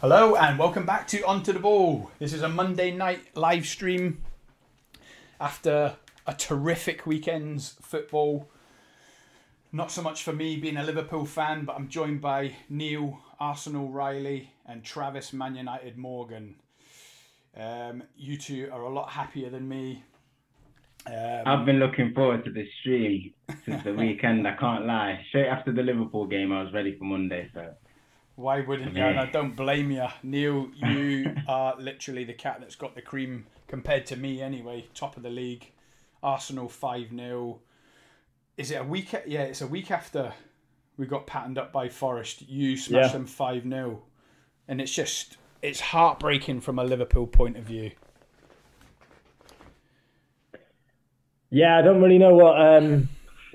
Hello and welcome back to Onto the Ball. This is a Monday night live stream after a terrific weekend's football. Not so much for me being a Liverpool fan, but I'm joined by Neil Arsenal Riley and Travis Man United Morgan. Um, you two are a lot happier than me. Um, I've been looking forward to this stream since the weekend. I can't lie. Straight after the Liverpool game, I was ready for Monday. So why wouldn't you? And I don't blame you, Neil. You are literally the cat that's got the cream compared to me, anyway. Top of the league, Arsenal five 0 Is it a week? Yeah, it's a week after we got patterned up by Forest. You smashed yeah. them five 0 and it's just it's heartbreaking from a Liverpool point of view. Yeah, I don't really know what. Um,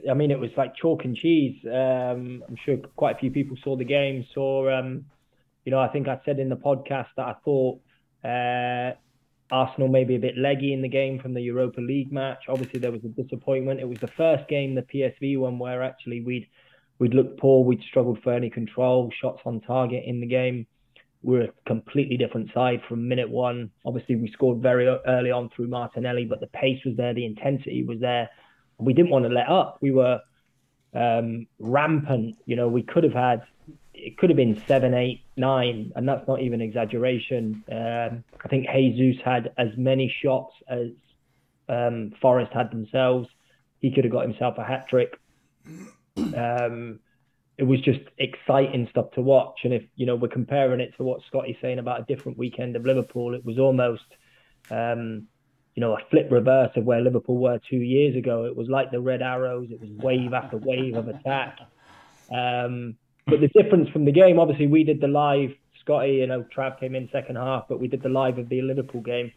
I mean, it was like chalk and cheese. Um, I'm sure quite a few people saw the game. Saw, um, you know, I think I said in the podcast that I thought uh, Arsenal maybe a bit leggy in the game from the Europa League match. Obviously, there was a disappointment. It was the first game, the PSV one, where actually we'd we'd looked poor. We'd struggled for any control, shots on target in the game. We we're a completely different side from minute one. Obviously, we scored very early on through Martinelli, but the pace was there, the intensity was there. We didn't want to let up. We were um, rampant. You know, we could have had it could have been seven, eight, nine, and that's not even exaggeration. Um, I think Jesus had as many shots as um, Forest had themselves. He could have got himself a hat trick. Um, it was just exciting stuff to watch. And if you know we're comparing it to what Scotty's saying about a different weekend of Liverpool, it was almost um, you know a flip reverse of where Liverpool were two years ago. It was like the Red Arrows. It was wave after wave of attack. Um, but the difference from the game, obviously, we did the live. Scotty, you know, Trav came in second half, but we did the live of the Liverpool game.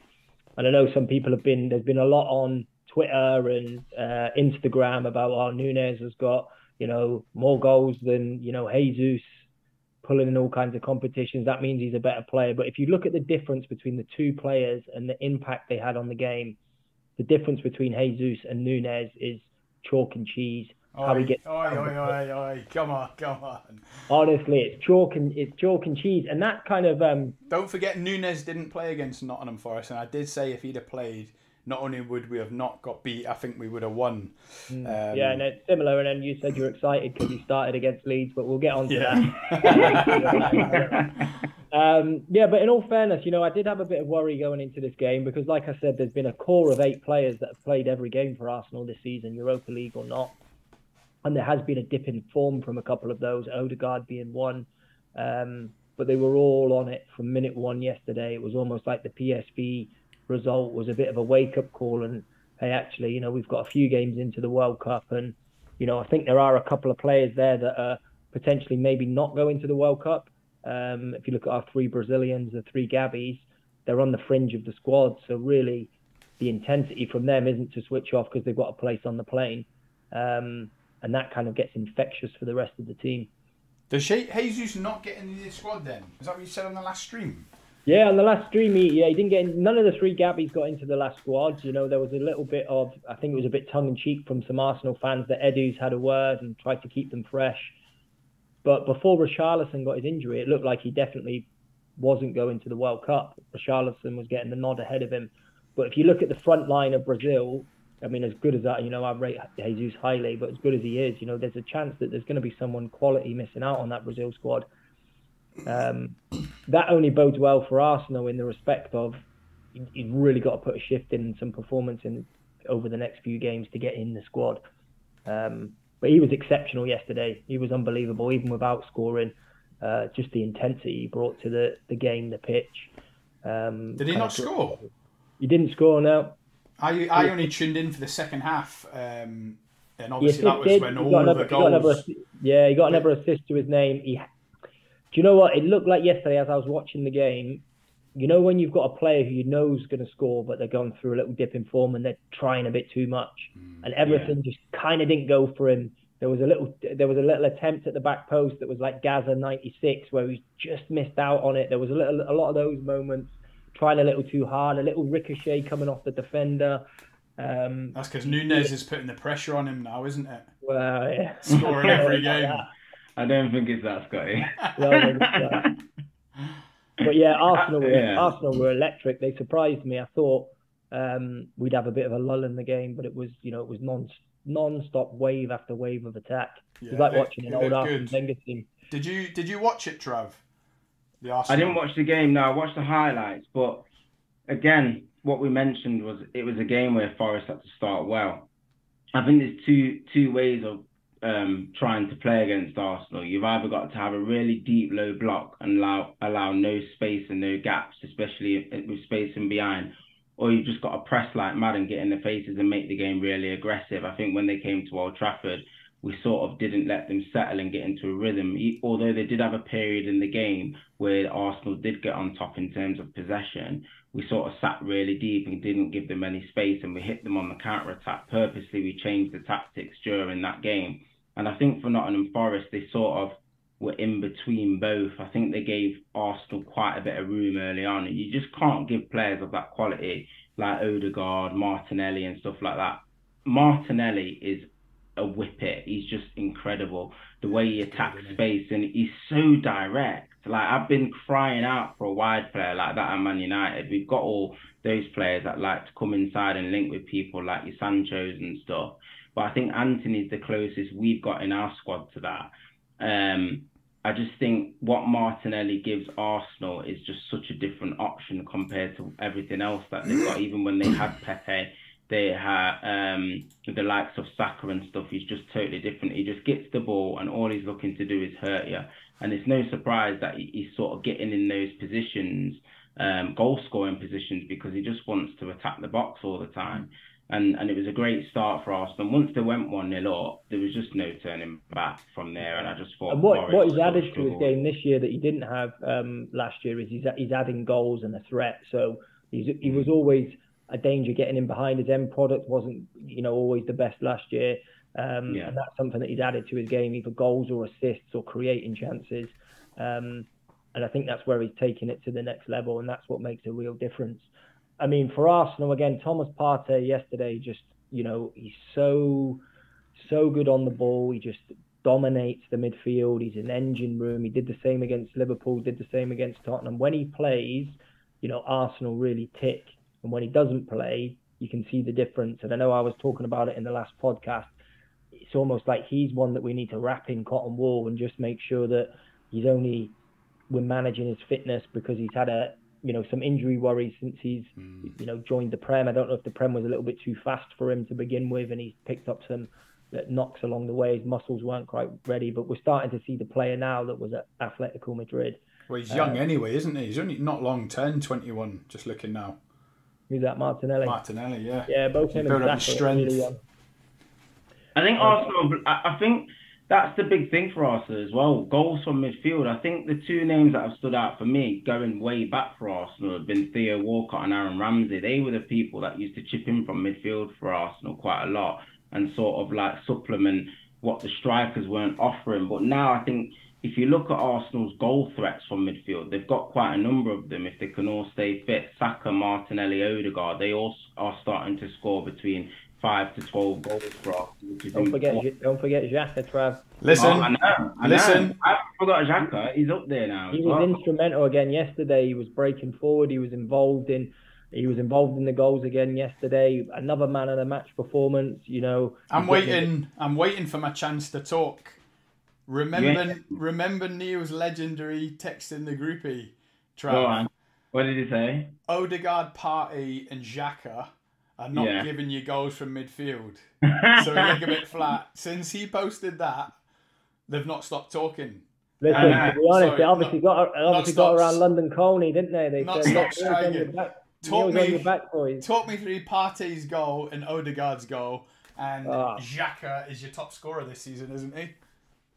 And I know some people have been. There's been a lot on Twitter and uh, Instagram about oh Nunez has got you know, more goals than, you know, Jesus pulling in all kinds of competitions. That means he's a better player. But if you look at the difference between the two players and the impact they had on the game, the difference between Jesus and Nunez is chalk and cheese. Oi, how he gets oi, oi, oi, oi, come on, come on. Honestly, it's chalk and it's chalk and cheese, and that kind of um. Don't forget, Nunez didn't play against Nottingham Forest, and I did say if he'd have played, not only would we have not got beat, I think we would have won. Mm. Um, yeah, and it's similar. And then you said you're excited because you started against Leeds, but we'll get on to yeah. that. um, yeah, but in all fairness, you know, I did have a bit of worry going into this game because, like I said, there's been a core of eight players that have played every game for Arsenal this season, Europa League or not. And there has been a dip in form from a couple of those, Odegaard being one. Um, but they were all on it from minute one yesterday. It was almost like the PSV result was a bit of a wake up call. And hey, actually, you know, we've got a few games into the World Cup, and you know, I think there are a couple of players there that are potentially maybe not going to the World Cup. Um, if you look at our three Brazilians, the three Gabbies, they're on the fringe of the squad. So really, the intensity from them isn't to switch off because they've got a place on the plane, um, and that kind of gets infectious for the rest of the team. Does she Jesus not get into the squad then? Is that what you said on the last stream? Yeah, on the last stream, he, yeah, he didn't get in, none of the three Gabbies got into the last squad. You know, there was a little bit of, I think it was a bit tongue in cheek from some Arsenal fans that Edu's had a word and tried to keep them fresh. But before Richarlison got his injury, it looked like he definitely wasn't going to the World Cup. Richarlison was getting the nod ahead of him. But if you look at the front line of Brazil, I mean, as good as that, you know, I rate Jesus highly, but as good as he is, you know, there's a chance that there's going to be someone quality missing out on that Brazil squad. Um, that only bodes well for Arsenal in the respect of you've really got to put a shift in some performance in over the next few games to get in the squad. Um, but he was exceptional yesterday. He was unbelievable, even without scoring. Uh, just the intensity he brought to the, the game, the pitch. Um, Did he not score? He didn't score. No. I I only tuned in for the second half, um, and obviously that was did. when all another, the goals. Another, yeah, he got another assist to his name. He you know what? It looked like yesterday as I was watching the game. You know when you've got a player who you know is going to score, but they're going through a little dip in form and they're trying a bit too much, mm, and everything yeah. just kind of didn't go for him. There was a little, there was a little attempt at the back post that was like Gazza '96, where he just missed out on it. There was a little, a lot of those moments, trying a little too hard, a little ricochet coming off the defender. Um, That's because Nunez is putting the pressure on him now, isn't it? Well, yeah. Scoring every game. I don't think it's that, Scotty. but yeah, Arsenal were yeah. Arsenal were electric. They surprised me. I thought um, we'd have a bit of a lull in the game, but it was you know it was non non-stop wave after wave of attack. Yeah, it was like watching an old Arsene Wenger team. Did you did you watch it, Trav? The Arsenal. I didn't watch the game. No, I watched the highlights. But again, what we mentioned was it was a game where Forest had to start well. I think there's two two ways of um, trying to play against Arsenal. You've either got to have a really deep low block and allow allow no space and no gaps, especially with space in behind, or you've just got to press like mad and get in the faces and make the game really aggressive. I think when they came to Old Trafford, we sort of didn't let them settle and get into a rhythm. Although they did have a period in the game where Arsenal did get on top in terms of possession, we sort of sat really deep and didn't give them any space and we hit them on the counter attack. Purposely, we changed the tactics during that game. And I think for Nottingham Forest, they sort of were in between both. I think they gave Arsenal quite a bit of room early on. You just can't give players of that quality like Odegaard, Martinelli, and stuff like that. Martinelli is a whippet. He's just incredible. The way he attacks space and he's so direct. Like I've been crying out for a wide player like that at Man United. We've got all those players that like to come inside and link with people like your Sancho's and stuff. But I think Antony's the closest we've got in our squad to that. Um, I just think what Martinelli gives Arsenal is just such a different option compared to everything else that they've got. Even when they had Pepe, they had um, the likes of Saka and stuff. He's just totally different. He just gets the ball, and all he's looking to do is hurt you. And it's no surprise that he's sort of getting in those positions, um, goal scoring positions, because he just wants to attack the box all the time and and it was a great start for Arsenal. Once they went one 0 up, there was just no turning back from there. And I just thought. And what what he's added to his game this year that he didn't have um, last year is he's he's adding goals and a threat. So he's he was always a danger getting in behind. His end product wasn't you know always the best last year. Um, yeah. And that's something that he's added to his game, either goals or assists or creating chances. Um, and I think that's where he's taking it to the next level, and that's what makes a real difference. I mean, for Arsenal again, Thomas Partey yesterday just you know he's so so good on the ball. He just dominates the midfield. He's an engine room. He did the same against Liverpool. Did the same against Tottenham. When he plays, you know Arsenal really tick, and when he doesn't play, you can see the difference. And I know I was talking about it in the last podcast. It's almost like he's one that we need to wrap in cotton wool and just make sure that he's only we're managing his fitness because he's had a you know some injury worries since he's mm. you know joined the Prem. I don't know if the Prem was a little bit too fast for him to begin with, and he's picked up some knocks along the way. His muscles weren't quite ready, but we're starting to see the player now that was at Atletico Madrid. Well, he's young uh, anyway, isn't he? He's only not long 10, 21, just looking now. Who's that, Martinelli? Martinelli, yeah. Yeah, both him and Zach strength. Really I think Arsenal. I think that's the big thing for Arsenal as well. Goals from midfield. I think the two names that have stood out for me going way back for Arsenal have been Theo Walcott and Aaron Ramsey. They were the people that used to chip in from midfield for Arsenal quite a lot and sort of like supplement what the strikers weren't offering. But now I think if you look at Arsenal's goal threats from midfield, they've got quite a number of them. If they can all stay fit, Saka, Martinelli, Odegaard, they all are starting to score between five to twelve goals for us. Don't forget, don't forget Xhaka, Trav. Listen, oh, I know, I listen. Know. I forgot Xhaka. He's up there now. He was well. instrumental again yesterday. He was breaking forward. He was involved in. He was involved in the goals again yesterday. Another man of the match performance. You know. I'm waiting. I'm waiting for my chance to talk. Remember, yeah. remember Neil's legendary text in the groupie. Trav. What did he say? Odegaard, Partey, and Xhaka are not yeah. giving you goals from midfield. so we look a bit flat. Since he posted that, they've not stopped talking. Listen, uh, to be honest, sorry, they obviously not, got obviously got around London Colney, didn't they? They not said, striking. Talk me, back, talk me through Partey's goal and Odegaard's goal, and oh. Xhaka is your top scorer this season, isn't he?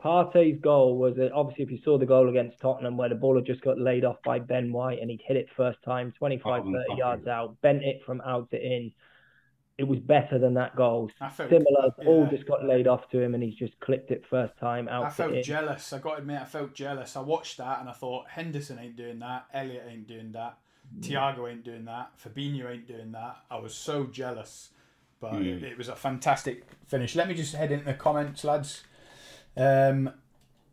Partey's goal was obviously if you saw the goal against Tottenham where the ball had just got laid off by Ben White and he'd hit it first time 25 oh, 30 yards out bent it from out to in it was better than that goal. Felt, Similar, yeah. all just got laid off to him, and he's just clipped it first time out. I felt jealous. I got to admit, I felt jealous. I watched that and I thought Henderson ain't doing that, Elliott ain't doing that, mm. Thiago ain't doing that, Fabinho ain't doing that. I was so jealous, but mm. it, it, was a fantastic finish. Let me just head into the comments, lads. Um,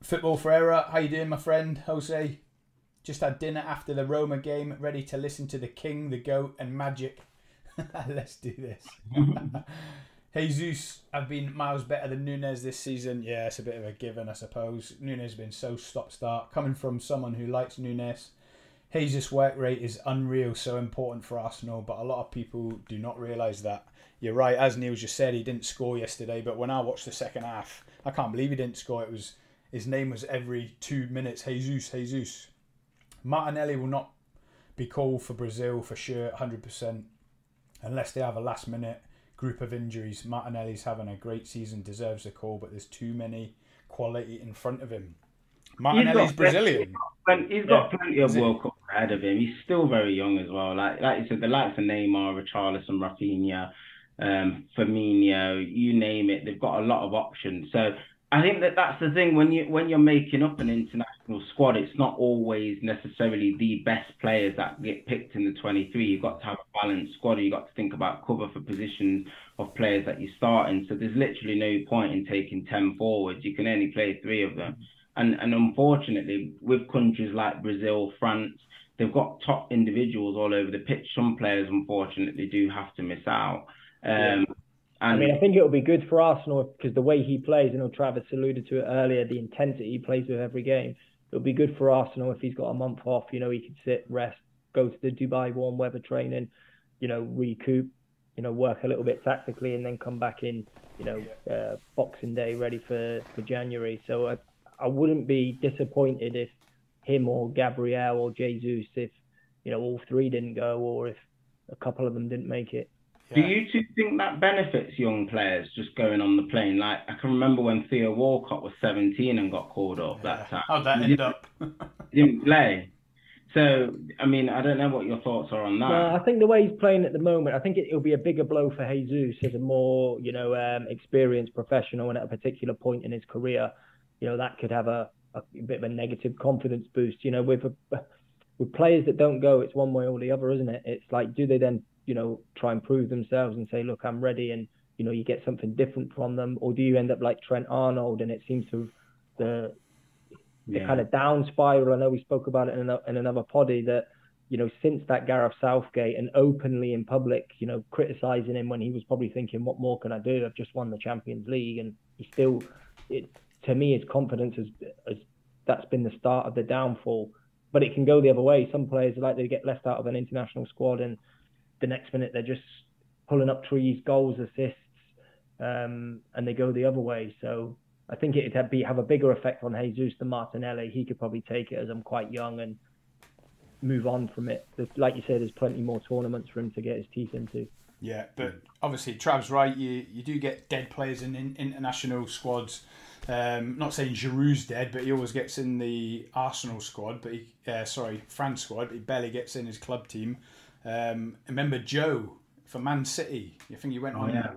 Football Ferreira, how you doing, my friend Jose? Just had dinner after the Roma game, ready to listen to the King, the Goat, and Magic. Let's do this. Jesus I've been miles better than Nunez this season. Yeah, it's a bit of a given, I suppose. Nunez has been so stop start. Coming from someone who likes Nunez, Jesus' work rate is unreal, so important for Arsenal, but a lot of people do not realise that. You're right, as Neil just said, he didn't score yesterday, but when I watched the second half, I can't believe he didn't score. It was his name was every two minutes, Jesus, Jesus. Martinelli will not be called for Brazil for sure, 100%, unless they have a last minute group of injuries. Martinelli's having a great season, deserves a call, but there's too many quality in front of him. Martinelli's Brazilian. He's got yeah. plenty of World Cup ahead of him. He's still very young as well. Like like you said, the likes of Neymar, Richarlison, Raphinha, um, Firmino, you name it, they've got a lot of options. So I think that that's the thing when you when you're making up an international squad, it's not always necessarily the best players that get picked in the 23. You've got to have a balanced squad. You've got to think about cover for positions of players that you're starting. So there's literally no point in taking 10 forwards. You can only play three of them. And and unfortunately, with countries like Brazil, France, they've got top individuals all over the pitch. Some players, unfortunately, do have to miss out. Um, I mean, I think it'll be good for Arsenal because the way he plays, and Travis alluded to it earlier, the intensity he plays with every game. It'll be good for Arsenal if he's got a month off. You know, he could sit, rest, go to the Dubai warm weather training, you know, recoup, you know, work a little bit tactically, and then come back in, you know, uh, Boxing Day ready for for January. So I, I wouldn't be disappointed if him or Gabriel or Jesus, if you know all three didn't go, or if a couple of them didn't make it. Do you two think that benefits young players just going on the plane? Like I can remember when Theo Walcott was 17 and got called up yeah. that time. How'd that end up? didn't play. So I mean, I don't know what your thoughts are on that. No, I think the way he's playing at the moment, I think it, will be a bigger blow for Jesus as a more you know um, experienced professional and at a particular point in his career, you know that could have a, a bit of a negative confidence boost. You know, with a, with players that don't go, it's one way or the other, isn't it? It's like, do they then you know, try and prove themselves and say, look, I'm ready, and you know, you get something different from them, or do you end up like Trent Arnold, and it seems to the the kind of down spiral. I know we spoke about it in, a, in another poddy that you know, since that Gareth Southgate and openly in public, you know, criticizing him when he was probably thinking, what more can I do? I've just won the Champions League, and he still, it to me, his confidence has, has that's been the start of the downfall. But it can go the other way. Some players are like they get left out of an international squad and the next minute they're just pulling up trees, goals, assists, um, and they go the other way. So I think it'd be have a bigger effect on Jesus than Martinelli. He could probably take it as I'm quite young and move on from it. Like you said, there's plenty more tournaments for him to get his teeth into. Yeah, but obviously Trav's right. You you do get dead players in, in international squads. Um, not saying Giroud's dead, but he always gets in the Arsenal squad. But he, uh, sorry, France squad. But he barely gets in his club team. Um, remember Joe for Man City? You think he went oh, on yeah.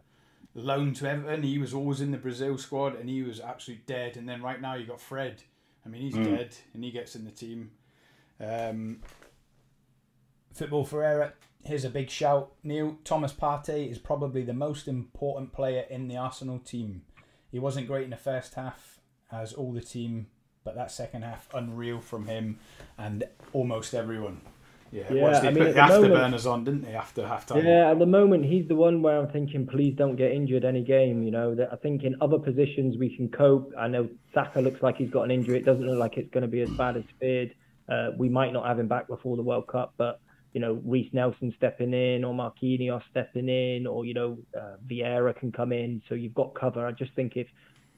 loan to Everton? He was always in the Brazil squad and he was absolutely dead. And then right now you got Fred. I mean, he's mm. dead and he gets in the team. Um, Football Ferreira, here's a big shout. Neil Thomas Partey is probably the most important player in the Arsenal team. He wasn't great in the first half, as all the team, but that second half, unreal from him and almost everyone. Yeah, yeah they I mean, put the, the afterburners on, didn't they, after half time? Yeah, at the moment, he's the one where I'm thinking, please don't get injured any game. You know, I think in other positions we can cope. I know Saka looks like he's got an injury. It doesn't look like it's going to be as bad as feared. Uh, we might not have him back before the World Cup, but you know, Reiss Nelson stepping in or Marquinhos stepping in or, you know, uh, Vieira can come in. So you've got cover. I just think if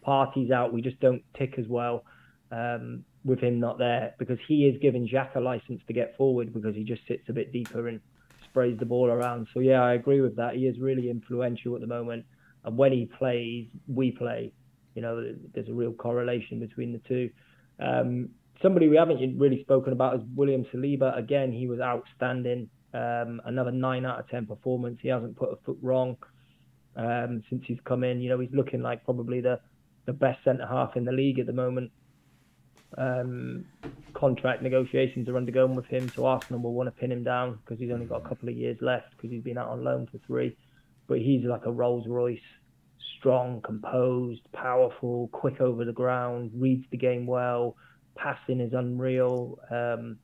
Partey's out, we just don't tick as well. Um, with him not there because he is giving Xhaka a license to get forward because he just sits a bit deeper and sprays the ball around. So yeah, I agree with that. He is really influential at the moment, and when he plays, we play. You know, there's a real correlation between the two. Um, somebody we haven't really spoken about is William Saliba. Again, he was outstanding. Um, another nine out of ten performance. He hasn't put a foot wrong um, since he's come in. You know, he's looking like probably the the best centre half in the league at the moment um, contract negotiations are undergoing with him, so Arsenal will want to pin him down because he's only got a couple of years left because he's been out on loan for three. But he's like a Rolls Royce, strong, composed, powerful, quick over the ground, reads the game well, passing is unreal. Um,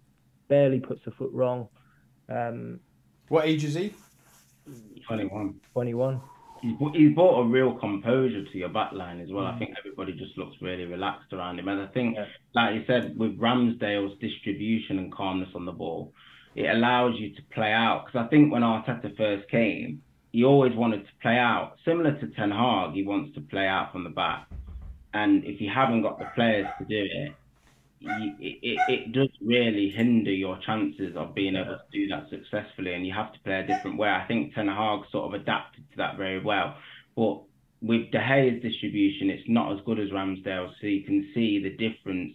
barely puts a foot wrong. Um, what age is he? 21. 21. He's, he's brought a real composure to your back line as well. Mm. I think everybody just looks really relaxed around him. And I think, yeah. like you said, with Ramsdale's distribution and calmness on the ball, it allows you to play out. Because I think when Arteta first came, he always wanted to play out. Similar to Ten Hag, he wants to play out from the back. And if you haven't got the players to do it, it, it does really hinder your chances of being able to do that successfully, and you have to play a different way. I think Ten Hag sort of adapted to that very well, but with De Gea's distribution, it's not as good as Ramsdale, so you can see the difference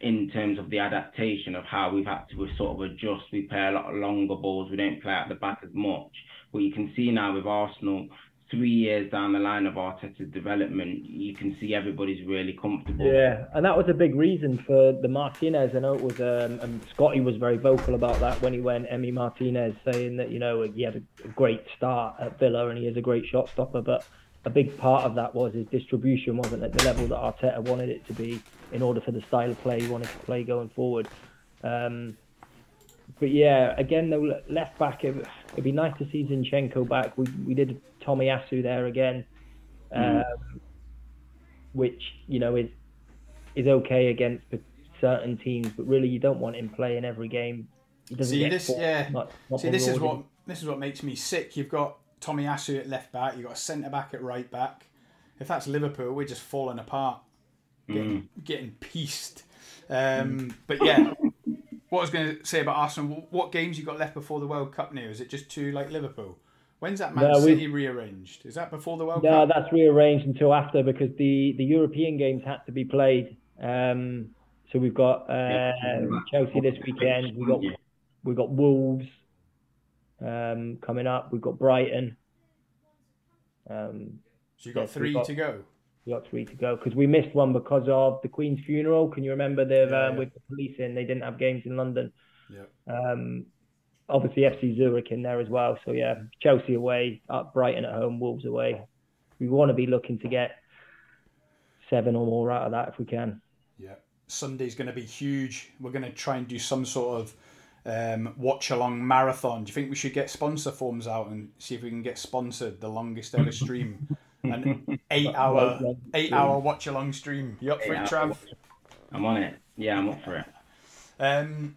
in terms of the adaptation of how we've had to sort of adjust. We play a lot of longer balls, we don't play at the back as much. But you can see now with Arsenal, three years down the line of Arteta's development, you can see everybody's really comfortable. Yeah, and that was a big reason for the Martinez. I know it was, um, and Scotty was very vocal about that when he went, Emi Martinez, saying that, you know, he had a great start at Villa and he is a great shot stopper, but a big part of that was his distribution wasn't at the level that Arteta wanted it to be in order for the style of play he wanted to play going forward. Um, but yeah, again, the left back, it, would be nice to see Zinchenko back. We we did Tomiyasu there again, mm. um, which you know is is okay against certain teams, but really you don't want him playing every game. See this, yeah. Not, not See, this is what this is what makes me sick. You've got Tomiyasu at left back. You've got a centre back at right back. If that's Liverpool, we're just falling apart, getting, mm. getting pieced. Um, mm. But yeah, what I was going to say about Arsenal, what games you got left before the World Cup now? Is it just two like Liverpool? When's that Man no, City rearranged? Is that before the World no, Cup? No, that's rearranged until after because the, the European games had to be played. Um, so we've got uh, Chelsea this weekend. We got we got Wolves um, coming up. We've got Brighton. Um, so you've got three got, to go. We got three to go because we missed one because of the Queen's funeral. Can you remember the yeah, um, yeah. with the police in? They didn't have games in London. Yeah. Um, obviously FC Zurich in there as well. So yeah, Chelsea away, up Brighton at home, Wolves away. We want to be looking to get seven or more out of that if we can. Yeah, Sunday's going to be huge. We're going to try and do some sort of um, watch along marathon. Do you think we should get sponsor forms out and see if we can get sponsored the longest ever stream? An eight hour eight hour watch along stream. You up for it, Trav? I'm on it. Yeah, I'm up for it. Um,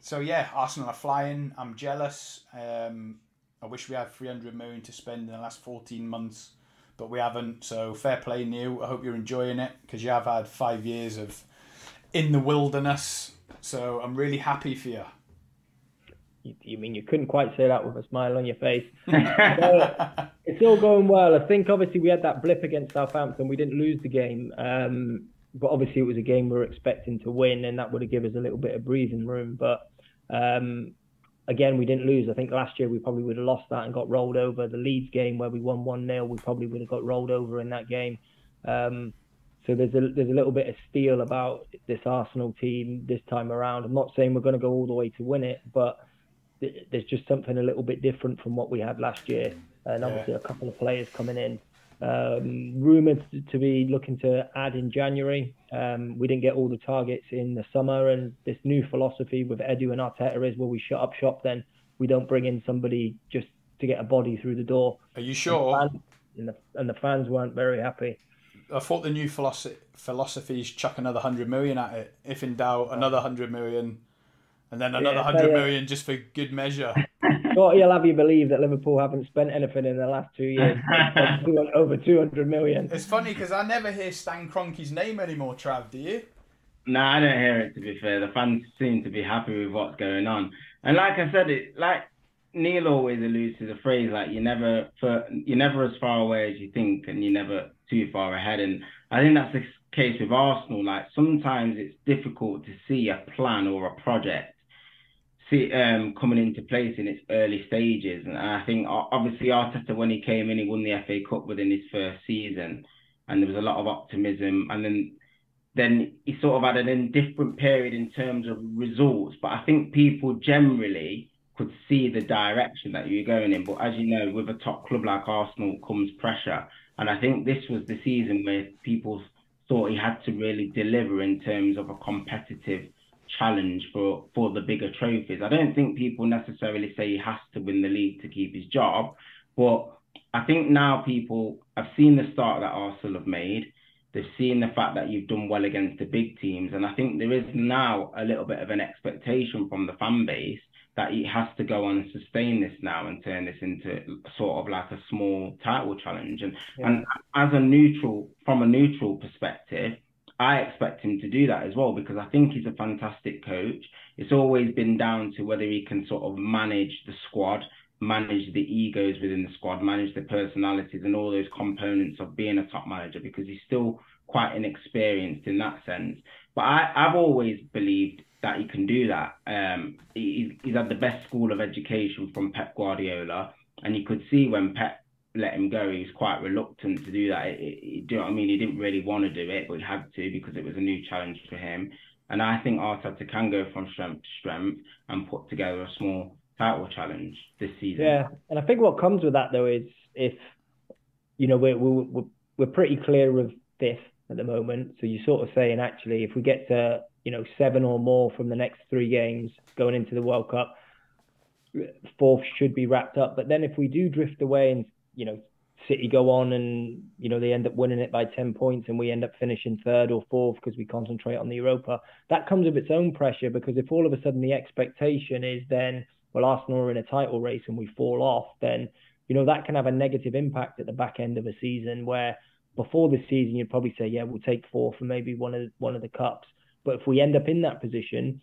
so yeah, Arsenal are flying. I'm jealous. Um, I wish we had 300 million to spend in the last 14 months, but we haven't. So fair play, Neil. I hope you're enjoying it because you have had five years of in the wilderness. So I'm really happy for you you, mean you couldn't quite say that with a smile on your face? it's all going well. I think obviously we had that blip against Southampton. We didn't lose the game, um, but obviously it was a game we were expecting to win, and that would have given us a little bit of breathing room. But um, again, we didn't lose. I think last year we probably would have lost that and got rolled over. The Leeds game where we won one 0 we probably would have got rolled over in that game. Um, so there's a there's a little bit of steel about this Arsenal team this time around. I'm not saying we're going to go all the way to win it, but there's just something a little bit different from what we had last year, and obviously yeah. a couple of players coming in. Um, rumored to be looking to add in January. Um, we didn't get all the targets in the summer, and this new philosophy with Edu and Arteta is, well, we shut up shop. Then we don't bring in somebody just to get a body through the door. Are you sure? And the, fans, and the, and the fans weren't very happy. I thought the new philosophy philosophy is chuck another hundred million at it. If in doubt, another hundred million and then another yeah, hundred uh, million just for good measure. What he'll have you believe that Liverpool haven't spent anything in the last two years, over two hundred million. It's funny because I never hear Stan Kroenke's name anymore. Trav, do you? No, I don't hear it. To be fair, the fans seem to be happy with what's going on, and like I said, it like Neil always alludes to the phrase like you're never for you're never as far away as you think, and you're never too far ahead. And I think that's the case with Arsenal. Like sometimes it's difficult to see a plan or a project see um, coming into place in its early stages. And I think obviously Arteta, when he came in, he won the FA Cup within his first season, and there was a lot of optimism. And then then he sort of had an indifferent period in terms of results. But I think people generally could see the direction that you're going in. But as you know, with a top club like Arsenal comes pressure. And I think this was the season where people thought he had to really deliver in terms of a competitive challenge for for the bigger trophies. I don't think people necessarily say he has to win the league to keep his job, but I think now people have seen the start that Arsenal have made. They've seen the fact that you've done well against the big teams, and I think there is now a little bit of an expectation from the fan base that he has to go on and sustain this now and turn this into sort of like a small title challenge. And yeah. and as a neutral, from a neutral perspective, I expect him to do that as well because I think he's a fantastic coach. It's always been down to whether he can sort of manage the squad, manage the egos within the squad, manage the personalities and all those components of being a top manager because he's still quite inexperienced in that sense. But I, I've always believed that he can do that. Um, he, he's had the best school of education from Pep Guardiola, and you could see when Pep let him go, he was quite reluctant to do that. It, it, do you know what I mean? He didn't really want to do it, but he had to because it was a new challenge for him. And I think Arteta can go from strength to strength and put together a small title challenge this season. Yeah, and I think what comes with that though is if you know we're we're we're pretty clear of fifth at the moment, so you're sort of saying actually if we get to you know seven or more from the next three games going into the World Cup, fourth should be wrapped up. But then if we do drift away and you know, City go on and you know they end up winning it by 10 points and we end up finishing third or fourth because we concentrate on the Europa. That comes with its own pressure because if all of a sudden the expectation is then well Arsenal are in a title race and we fall off, then you know that can have a negative impact at the back end of a season where before the season you'd probably say yeah we'll take fourth and maybe one of the, one of the cups. But if we end up in that position,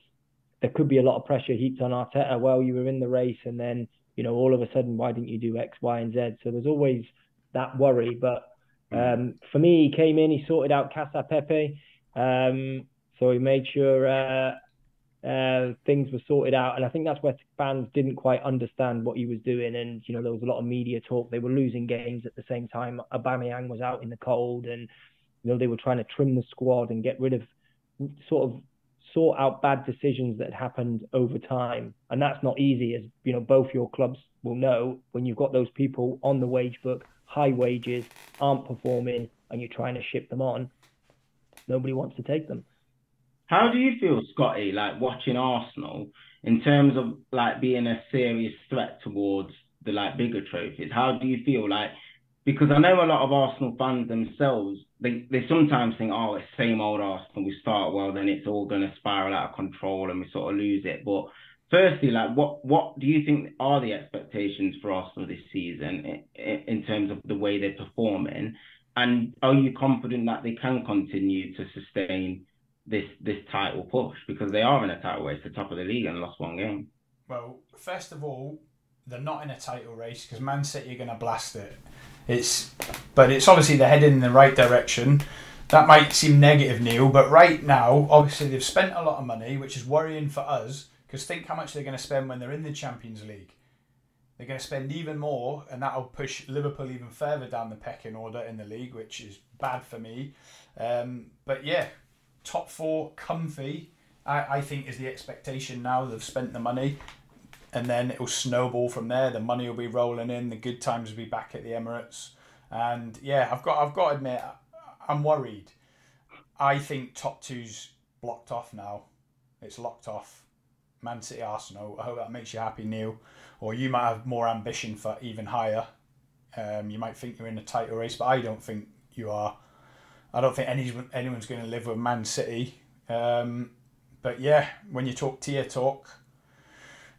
there could be a lot of pressure heaped on Arteta. Well, you were in the race and then you know, all of a sudden, why didn't you do X, Y, and Z? So there's always that worry. But mm. um, for me, he came in, he sorted out Casa Pepe. Um, so he made sure uh, uh, things were sorted out. And I think that's where fans didn't quite understand what he was doing. And, you know, there was a lot of media talk. They were losing games at the same time. Aubameyang was out in the cold and, you know, they were trying to trim the squad and get rid of sort of sort out bad decisions that happened over time. And that's not easy, as you know, both your clubs will know when you've got those people on the wage book, high wages, aren't performing, and you're trying to ship them on. Nobody wants to take them. How do you feel, Scotty, like watching Arsenal in terms of like being a serious threat towards the like bigger trophies? How do you feel like because I know a lot of Arsenal fans themselves, they, they sometimes think, oh, it's same old Arsenal. We start well, then it's all going to spiral out of control and we sort of lose it. But firstly, like, what what do you think are the expectations for Arsenal this season in, in terms of the way they're performing? And are you confident that they can continue to sustain this this title push because they are in a title race, the top of the league, and lost one game? Well, first of all, they're not in a title race because Man City are going to blast it. It's, but it's obviously they're heading in the right direction. That might seem negative, Neil, but right now, obviously they've spent a lot of money, which is worrying for us. Because think how much they're going to spend when they're in the Champions League. They're going to spend even more, and that'll push Liverpool even further down the pecking order in the league, which is bad for me. Um, but yeah, top four, comfy. I, I think is the expectation now. They've spent the money and then it'll snowball from there. The money will be rolling in. The good times will be back at the Emirates, and yeah, I've got I've got to admit, I'm worried. I think top two's blocked off now. It's locked off. Man City, Arsenal. I hope that makes you happy, Neil. Or you might have more ambition for even higher. Um, you might think you're in a title race, but I don't think you are. I don't think anyone anyone's going to live with Man City. Um, but yeah, when you talk tier talk,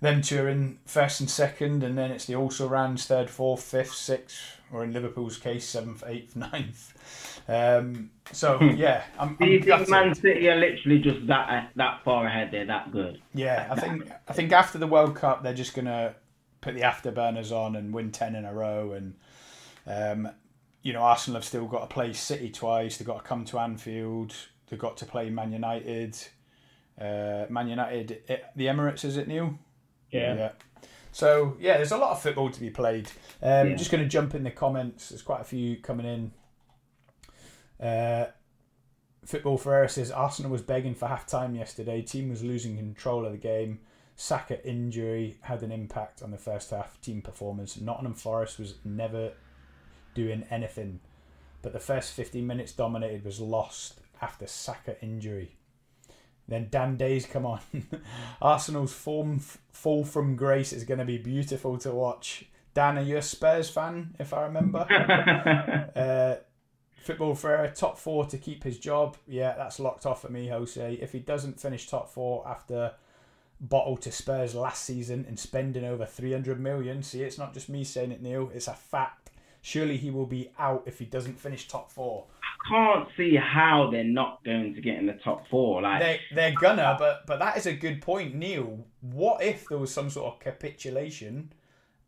them two are in first and second, and then it's the also rans third, fourth, fifth, sixth, or in Liverpool's case, seventh, eighth, ninth. Um, so hmm. yeah, I'm, Do you think Man City are literally just that that far ahead? They're that good. Yeah, I think I think after the World Cup, they're just gonna put the afterburners on and win ten in a row, and um, you know Arsenal have still got to play City twice. They've got to come to Anfield. They've got to play Man United. Uh, Man United, the Emirates, is it new? Yeah. yeah. So yeah, there's a lot of football to be played. Um, yeah. Just going to jump in the comments. There's quite a few coming in. Uh, football Ferreira says Arsenal was begging for half time yesterday. Team was losing control of the game. Saka injury had an impact on the first half team performance. Nottingham Forest was never doing anything, but the first 15 minutes dominated was lost after Saka injury. Then Dan Day's come on. Arsenal's form f- fall from grace is going to be beautiful to watch. Dan, are you a Spurs fan, if I remember? uh, Football for top four to keep his job. Yeah, that's locked off for me, Jose. If he doesn't finish top four after bottle to Spurs last season and spending over 300 million, see, it's not just me saying it, Neil, it's a fact. Surely he will be out if he doesn't finish top four. I can't see how they're not going to get in the top four. Like they, they're gonna, but but that is a good point, Neil. What if there was some sort of capitulation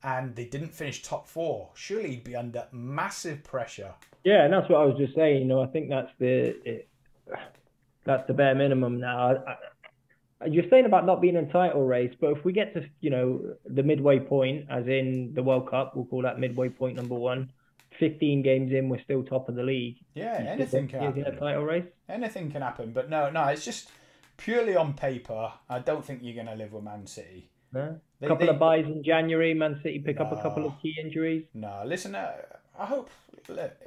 and they didn't finish top four? Surely he'd be under massive pressure. Yeah, and that's what I was just saying. You know, I think that's the it, that's the bare minimum now. I, I, you're saying about not being in title race, but if we get to you know the midway point, as in the World Cup, we'll call that midway point number one. 15 games in, we're still top of the league. Yeah, anything can happen. In a title race. Anything can happen, but no, no, it's just purely on paper. I don't think you're going to live with Man City. No. A couple they, of buys in January. Man City pick no, up a couple of key injuries. No, listen. Uh, I hope,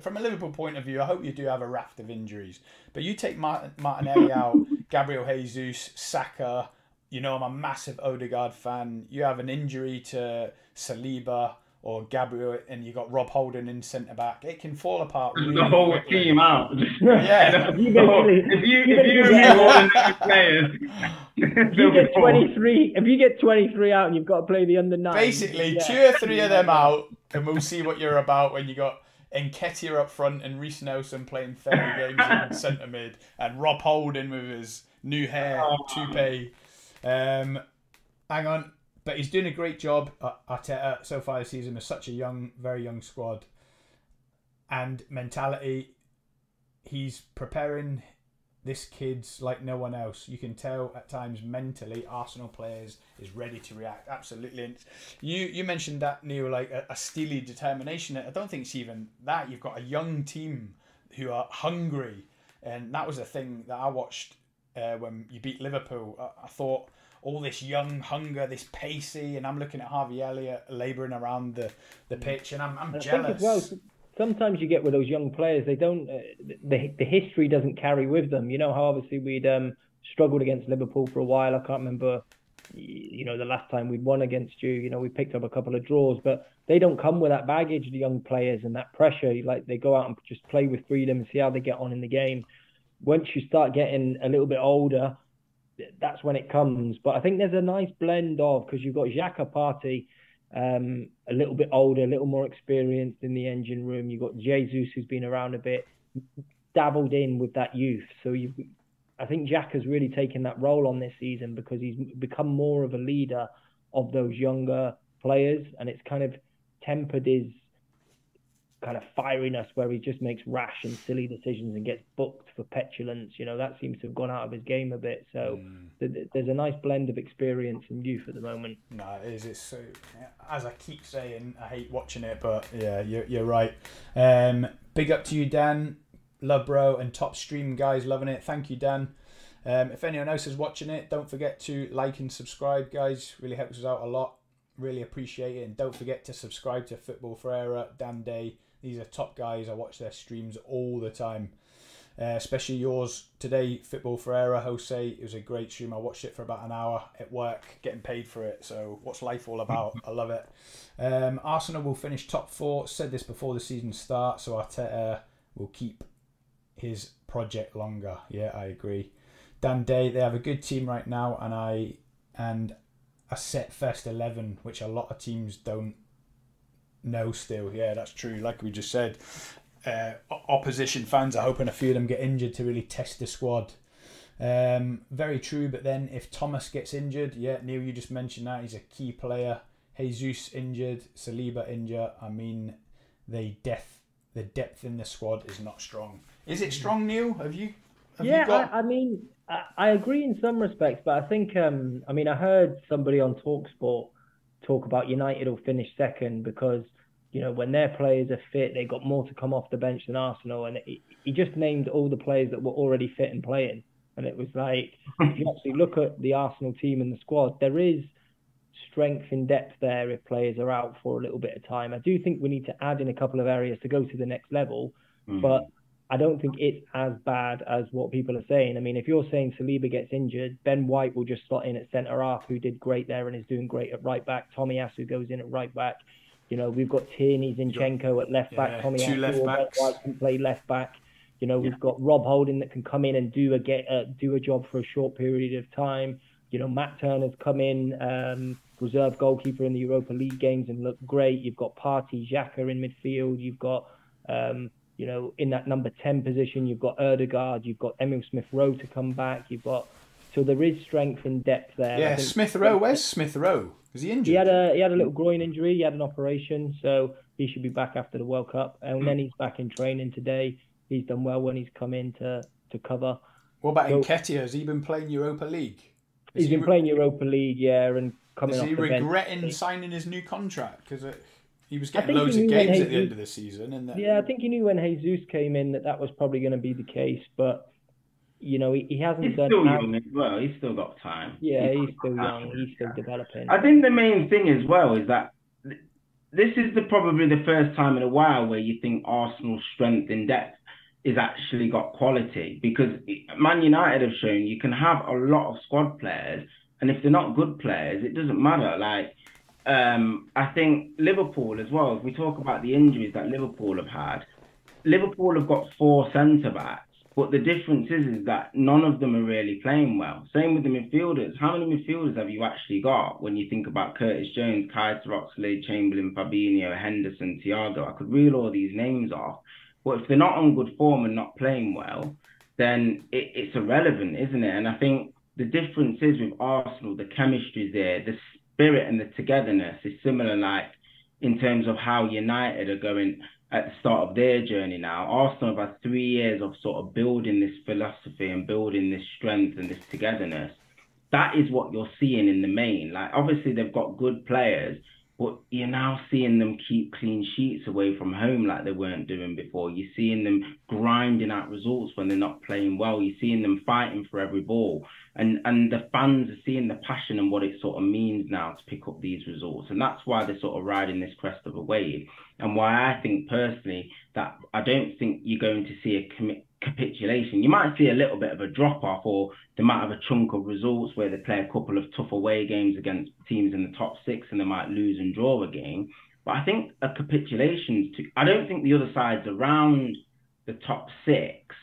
from a Liverpool point of view, I hope you do have a raft of injuries. But you take Martin, Martinelli out, Gabriel Jesus, Saka. You know I'm a massive Odegaard fan. You have an injury to Saliba or Gabriel, and you got Rob Holding in centre back, it can fall apart. Really the whole quickly. team out. yeah. if you if you if you remove all the players, if you get twenty three, if you get twenty three out, and you've got to play the under nine. Basically, yeah. two or three of them out, and we'll see what you're about when you got. Nketiah up front and Reiss Nelson playing 30 games in centre mid, and Rob Holding with his new hair, oh. toupee. Um, hang on, but he's doing a great job at Arteta so far this season with such a young, very young squad and mentality. He's preparing this kid's like no one else. You can tell at times mentally, Arsenal players is ready to react. Absolutely. And you you mentioned that Neil, like a, a steely determination. I don't think it's even that. You've got a young team who are hungry, and that was a thing that I watched uh, when you beat Liverpool. I, I thought all this young hunger, this pacey, and I'm looking at Harvey Elliott labouring around the, the mm. pitch, and I'm, I'm jealous. well, sometimes you get with those young players, they don't, uh, the, the history doesn't carry with them. You know how obviously we'd um, struggled against Liverpool for a while. I can't remember, you know, the last time we'd won against you. You know, we picked up a couple of draws, but they don't come with that baggage, the young players, and that pressure. Like they go out and just play with freedom and see how they get on in the game. Once you start getting a little bit older, that's when it comes. But I think there's a nice blend of because you've got Xhaka Partey, um, a little bit older, a little more experienced in the engine room. You've got Jesus who's been around a bit, dabbled in with that youth. So you, I think Xhaka has really taken that role on this season because he's become more of a leader of those younger players, and it's kind of tempered his kind of firiness where he just makes rash and silly decisions and gets booked for petulance. You know, that seems to have gone out of his game a bit. So mm. th- there's a nice blend of experience and youth at the moment. No, it is. It's so, as I keep saying, I hate watching it, but yeah, you're, you're right. Um, big up to you, Dan. Love, bro, and top stream guys loving it. Thank you, Dan. Um, if anyone else is watching it, don't forget to like and subscribe, guys. Really helps us out a lot. Really appreciate it. And don't forget to subscribe to Football Forever, Dan Day, these are top guys. I watch their streams all the time. Uh, especially yours today, Football Ferreira, Jose. It was a great stream. I watched it for about an hour at work, getting paid for it. So, what's life all about? I love it. Um, Arsenal will finish top four. Said this before the season starts, so Arteta will keep his project longer. Yeah, I agree. Dan Day, they have a good team right now, and I and a set first eleven, which a lot of teams don't no, still, yeah, that's true. Like we just said, uh, opposition fans are hoping a few of them get injured to really test the squad. Um, very true, but then if Thomas gets injured, yeah, Neil, you just mentioned that he's a key player. Jesus injured, Saliba injured. I mean, the depth, the depth in the squad is not strong. Is it strong, Neil? Have you? Have yeah, you got... I, I, mean, I, I, agree in some respects, but I think, um, I mean, I heard somebody on Talksport talk about United will finish second because you know when their players are fit, they got more to come off the bench than Arsenal, and he, he just named all the players that were already fit and playing, and it was like if you actually look at the Arsenal team and the squad, there is strength in depth there if players are out for a little bit of time. I do think we need to add in a couple of areas to go to the next level, mm-hmm. but I don't think it's as bad as what people are saying. I mean, if you're saying Saliba gets injured, Ben White will just slot in at centre half, who did great there and is doing great at right back. Tomiyasu goes in at right back. You know, we've got Tierney Zinchenko at left back. Yeah, Tomiyasu left Ben White can play left back. You know, we've got Rob Holding that can come in and do a get uh, do a job for a short period of time. You know, Matt Turner's come in, um, reserve goalkeeper in the Europa League games and looked great. You've got Partey, Xhaka in midfield. You've got um, you know, in that number 10 position, you've got Odegaard, you've got Emile Smith Rowe to come back, you've got. So there is strength and depth there. Yeah, Smith Rowe. Where's Smith Rowe? Is he injured? He had a he had a little groin injury. He had an operation, so he should be back after the World Cup. And hmm. then he's back in training today. He's done well when he's come in to to cover. What about so, Nketiah? Has he been playing Europa League? Is he's been re- playing Europa League, yeah, and coming. Up. Is he regretting signing his new contract because? Uh, He was getting loads of games Jesus, at the end of the season, and yeah, I think he knew when Jesus came in that that was probably going to be the case, but you know he, he hasn't he's done. Still young as well. He's still got time. Yeah, he's, he's still young. He's still developing. I think the main thing as well is that this is the probably the first time in a while where you think Arsenal's strength in depth is actually got quality because Man United have shown you can have a lot of squad players and if they're not good players, it doesn't matter. Like um, I think Liverpool as well. If we talk about the injuries that Liverpool have had, Liverpool have got four centre backs, but the difference is is that none of them are really playing well. Same with the midfielders. How many midfielders have you actually got when you think about Curtis Jones, Kaiser Oxlade, Chamberlain, Fabinho, Henderson, Thiago? I could reel all these names off. But if they're not on good form and not playing well, then it, it's irrelevant, isn't it? And I think the difference is with Arsenal, the chemistry there, the spirit and the togetherness is similar, like in terms of how United are going at the start of their journey now. Arsenal have had three years of sort of building this philosophy and building this strength and this togetherness. That is what you're seeing in the main. Like obviously they've got good players, but you're now seeing them keep clean sheets away from home like they weren't doing before. You're seeing them grinding out results when they're not playing well. You're seeing them fighting for every ball. And and the fans are seeing the passion and what it sort of means now to pick up these results. And that's why they're sort of riding this crest of a wave. And why I think personally that I don't think you're going to see a commit capitulation. You might see a little bit of a drop off, or they might have a chunk of results where they play a couple of tough away games against teams in the top six and they might lose and draw a game. But I think a capitulation, to, I don't think the other sides around the top six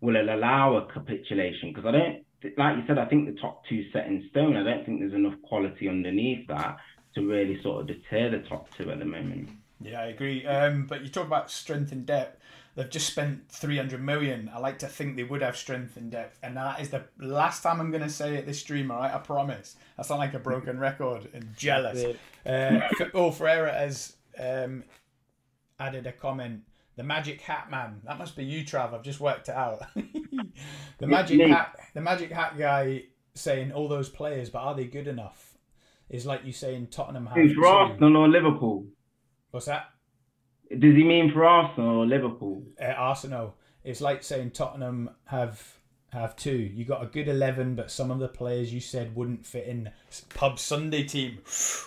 will allow a capitulation because I don't, like you said, I think the top two set in stone. I don't think there's enough quality underneath that to really sort of deter the top two at the moment. Yeah, I agree. Um, but you talk about strength and depth They've just spent 300 million. I like to think they would have strength and depth. And that is the last time I'm going to say it this stream, all right? I promise. I sound like a broken record and jealous. Uh, oh, Ferreira has um, added a comment. The magic hat man. That must be you, Trav. I've just worked it out. the magic hat. The magic hat guy saying all those players, but are they good enough? Is like you saying Tottenham have. Who's for Arsenal or Liverpool? What's that? Does he mean for Arsenal or Liverpool? Uh, Arsenal. It's like saying Tottenham have have two. You got a good eleven, but some of the players you said wouldn't fit in pub Sunday team.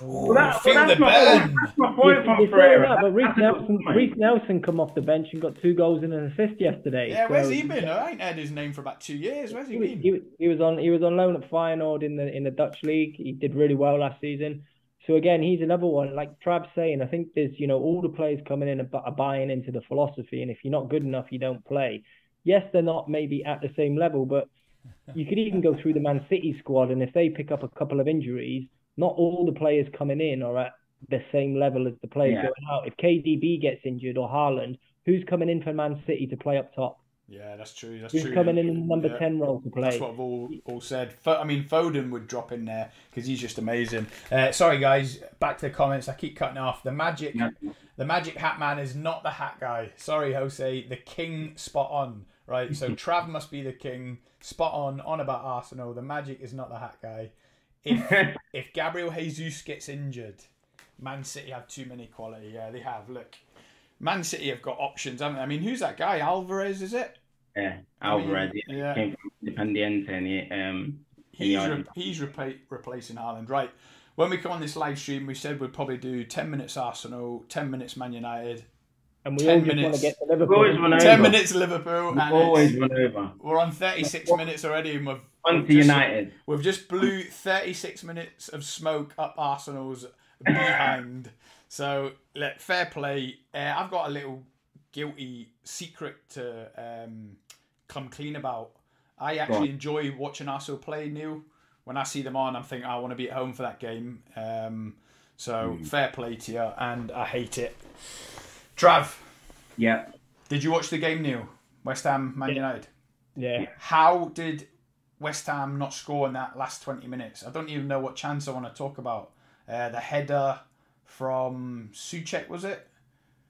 Ooh, well, that, feel well, the burn. That's my point from But Reiss Nelson, Reiss Nelson come off the bench and got two goals and an assist yesterday. Yeah, so, where's he been? I ain't heard his name for about two years. Where's he, he been? He, he, was on he was on loan at Feyenoord in the in the Dutch league. He did really well last season. So again, he's another one. Like Trav's saying, I think there's you know all the players coming in are buying into the philosophy, and if you're not good enough, you don't play. Yes, they're not maybe at the same level, but you could even go through the Man City squad, and if they pick up a couple of injuries, not all the players coming in are at the same level as the players yeah. going out. If KDB gets injured or Haaland, who's coming in for Man City to play up top? Yeah, that's true. That's Who's true. coming in in number yeah. ten role to play? That's what I've all, all said. I mean, Foden would drop in there because he's just amazing. Uh, sorry, guys. Back to the comments. I keep cutting off. The magic, yeah. the magic hat man is not the hat guy. Sorry, Jose. The king, spot on. Right. So Trav must be the king, spot on. On about Arsenal. The magic is not the hat guy. If if Gabriel Jesus gets injured, Man City have too many quality. Yeah, they have. Look, Man City have got options, haven't they? I mean, who's that guy? Alvarez, is it? Yeah, Alvarez. I mean, yeah. Came from Independiente. And he, um, he's re- he's repa- replacing Haaland. Right. When we come on this live stream, we said we'd probably do 10 minutes Arsenal, 10 minutes Man United, and we all just want to get to Liverpool. Always run over. Ten minutes Liverpool. We and always it's- run over. We're on 36 minutes already, and we've, On we've to just, United. we've just blew 36 minutes of smoke up Arsenal's behind. So, look, fair play. Uh, I've got a little guilty secret to um, come clean about. I actually enjoy watching Arsenal play, Neil. When I see them on, I'm thinking, I want to be at home for that game. Um, so, fair play to you, and I hate it. Trav, Yeah. did you watch the game, Neil? West Ham, Man United? Yeah. How did West Ham not score in that last 20 minutes? I don't even know what chance I want to talk about. Uh, the header from Soucek, was it?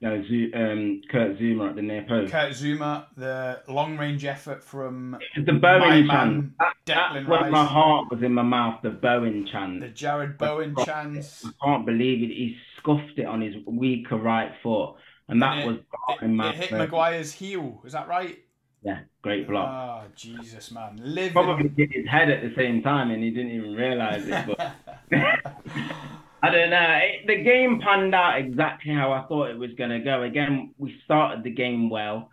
Yeah, Zu- um, Kurt Zouma at the near post. Kurt Zouma, the long range effort from the Bowen chance. That, that's when my heart was in my mouth. The Bowen chance. the Jarrod Bowen chance. I can't believe it. He scuffed it on his weaker right foot, and that And was It, in my it hit Maguire's heel, is that right? yeah, great block. Oh, Jesus, man. Living. Probably hit his head at the same time, and he didn't even realise it. But I don't know. It, the game panned out exactly how I thought it was going to go. Again, we started the game well.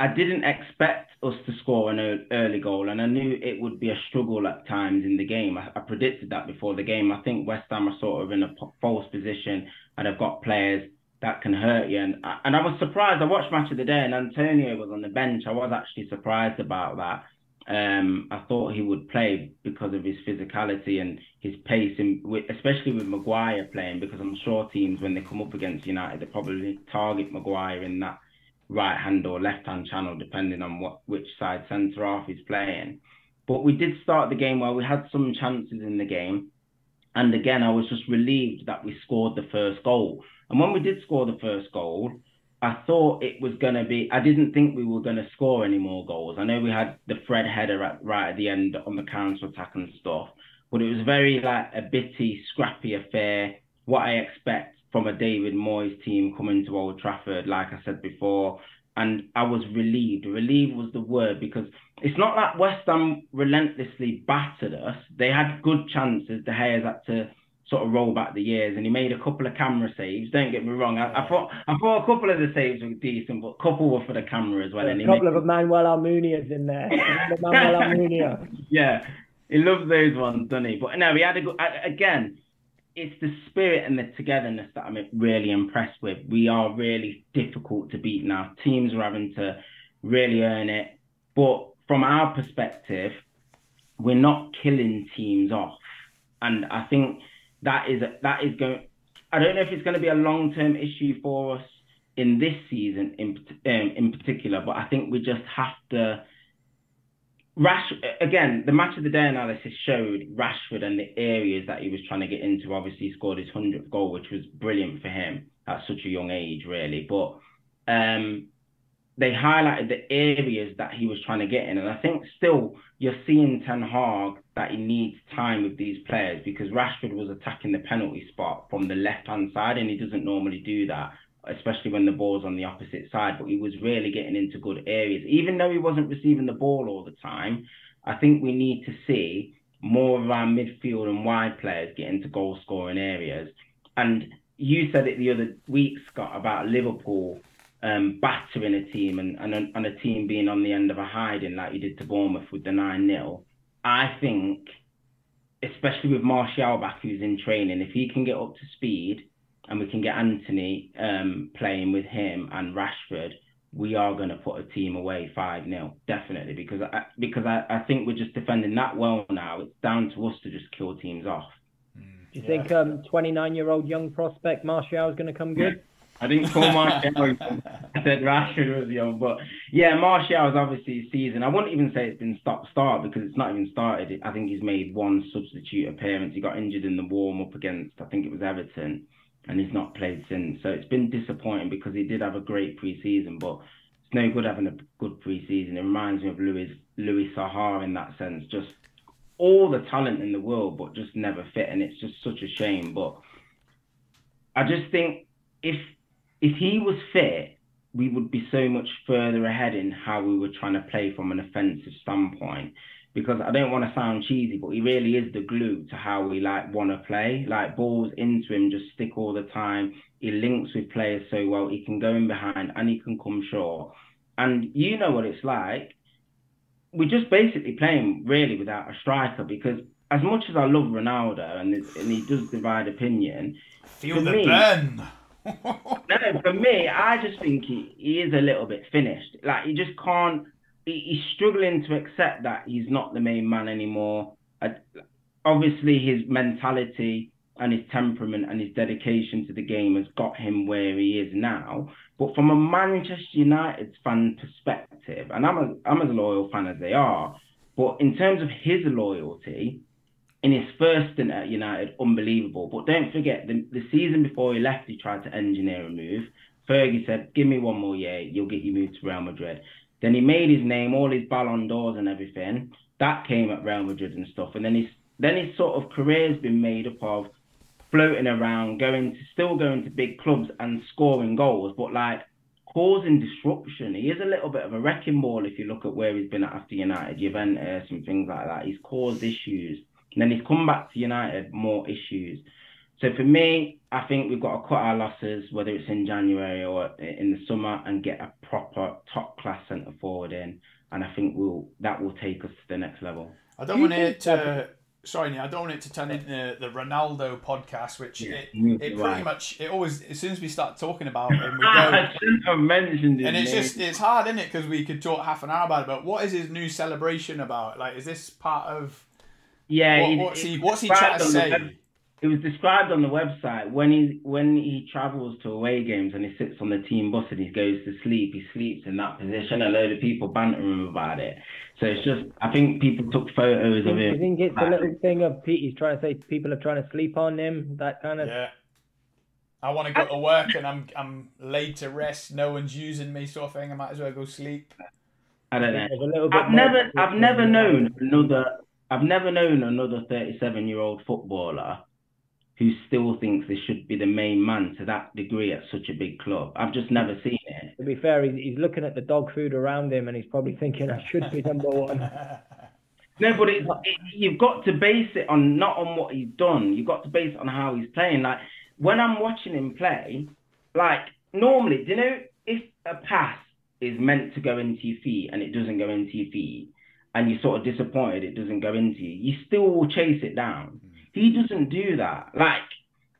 I didn't expect us to score an early goal, and I knew it would be a struggle at times in the game. I, I predicted that before the game. I think West Ham are sort of in a false position, and have got players that can hurt you. And and I was surprised. I watched match of the day, and Antonio was on the bench. I was actually surprised about that. Um, I thought he would play because of his physicality and his pace, and especially with Maguire playing. Because I'm sure teams, when they come up against United, they probably target Maguire in that right hand or left hand channel, depending on what which side centre half he's playing. But we did start the game well. We had some chances in the game, and again, I was just relieved that we scored the first goal. And when we did score the first goal, I thought it was going to be. I didn't think we were going to score any more goals. I know we had the Fred header at, right at the end on the counter attack and stuff, but it was very like a bitty, scrappy affair. What I expect from a David Moyes team coming to Old Trafford, like I said before, and I was relieved. Relieved was the word because it's not that West Ham relentlessly battered us. They had good chances. De Gea's had to sort of roll back the years, and he made a couple of camera saves. Don't get me wrong. I, I thought I thought a couple of the saves were decent, but a couple were for the camera as well. And a couple made- of Manuel Almunia's in there. Manuel Almunia. yeah, he loves those ones, doesn't he? But no, he had a good. Again, it's the spirit and the togetherness that I'm really impressed with. We are really difficult to beat now. Teams are having to really earn it, but from our perspective, we're not killing teams off, and I think that is that is going. I don't know if it's going to be a long term issue for us in this season in um, in particular, but I think we just have to. Rash again, the match of the day analysis showed Rashford and the areas that he was trying to get into. Obviously, he scored his hundredth goal, which was brilliant for him at such a young age, really. But um, they highlighted the areas that he was trying to get in, and I think still you're seeing Ten Hag that he needs time with these players because Rashford was attacking the penalty spot from the left hand side, and he doesn't normally do that especially when the ball's on the opposite side. But he was really getting into good areas, even though he wasn't receiving the ball all the time. I think we need to see more of our midfield and wide players get into goal scoring areas. And you said it the other week, Scott, about Liverpool um, battering a team and, and, a, and a team being on the end of a hiding like you did to Bournemouth with the 9 0. I think, especially with Martial back who's in training, if he can get up to speed, and we can get Anthony um, playing with him and Rashford, we are going to put a team away 5 0, definitely, because I, because I, I think we're just defending that well now. It's down to us to just kill teams off. Do you think um 29 year old young prospect Martial is going to come good? I didn't call Martial. I said Rashford was young, but yeah, Martial is obviously season. I wouldn't even say it's been stop start because it's not even started. I think he's made one substitute appearance. He got injured in the warm up against I think it was Everton and he's not played since. So it's been disappointing because he did have a great preseason, but it's no good having a good preseason. It reminds me of Louis Louis Saha in that sense. Just all the talent in the world, but just never fit, and it's just such a shame. But I just think if if he was fit, we would be so much further ahead in how we were trying to play from an offensive standpoint. because I don't want to sound cheesy, but he really is the glue to how we like want to play. Like balls into him just stick all the time. He links with players so well. He can go in behind and he can come short. And you know what it's like. We're just basically playing really without a striker because as much as I love Ronaldo and, and he does divide opinion, feel the me, burn. no, for me, I just think he, he is a little bit finished. Like he just can't he's struggling to accept that he's not the main man anymore. obviously, his mentality and his temperament and his dedication to the game has got him where he is now. But from a Manchester United fan perspective, and I'm, a, I'm as loyal fan as they are, but in terms of his loyalty, in his first stint at United, unbelievable. But don't forget, the, the season before he left, he tried to engineer a move. Fergie said, "Give me one more year, you'll get you moved to Real Madrid." Then he made his name, all his Ballon d'Ors and everything. That came at Real Madrid and stuff. And then his then his sort of career's been made up of floating around, going to still going to big clubs and scoring goals, but like causing disruption. He is a little bit of a wrecking ball if you look at where he's been at after United, Juventus and things like that. He's caused issues. And then he's come back to United, more issues. So for me, I think we've got to cut our losses, whether it's in January or in the summer, and get a proper top class centre forward in. And I think we'll that will take us to the next level. I don't want it to. Sorry, I don't want it to turn into the Ronaldo podcast, which yeah, it, it pretty much it always as soon as we start talking about him, we go. I shouldn't have mentioned it. And it's name. just it's hard, isn't it? Because we could talk half an hour about it. But what is his new celebration about? Like, is this part of? Yeah, what, what's he what's he trying to say? it was described on the website when he when he travels to away games and he sits on the team bus and he goes to sleep, he sleeps in that position. A load of people banter him about it. So it's just I think people took photos of him. I think it's a little thing of Pete. He's trying to say people are trying to sleep on him. That kind of. Yeah. I want to go to work and I'm I'm laid to rest. No one's using me, sort of thing. I might as well go sleep. I don't know. I've never I've never known another I've never known another 37 year old footballer who still thinks they should be the main man to that degree at such a big club. I've just never seen it. To be fair, he's, looking at the dog food around him and he's probably thinking, I should be number one. no, but it, you've got to base it on not on what he's done. You've got to base it on how he's playing. Like when I'm watching him play, like normally, do you know if a pass is meant to go into your feet and it doesn't go into your feet, and you're sort of disappointed it doesn't go into you, you still will chase it down. Mm. He doesn't do that. Like,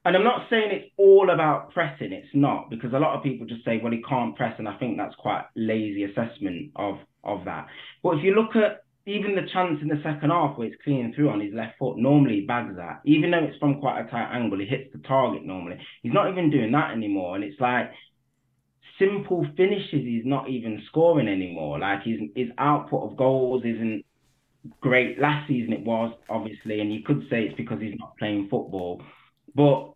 and I'm not saying it's all about pressing. It's not because a lot of people just say, well, he can't press, and I think that's quite lazy assessment of of that. But if you look at even the chance in the second half where it's cleaning through on his left foot, normally he bags that. Even though it's from quite a tight angle, he hits the target normally. He's not even doing that anymore. And it's like simple finishes, he's not even scoring anymore. Like his his output of goals isn't great last season it was obviously and you could say it's because he's not playing football but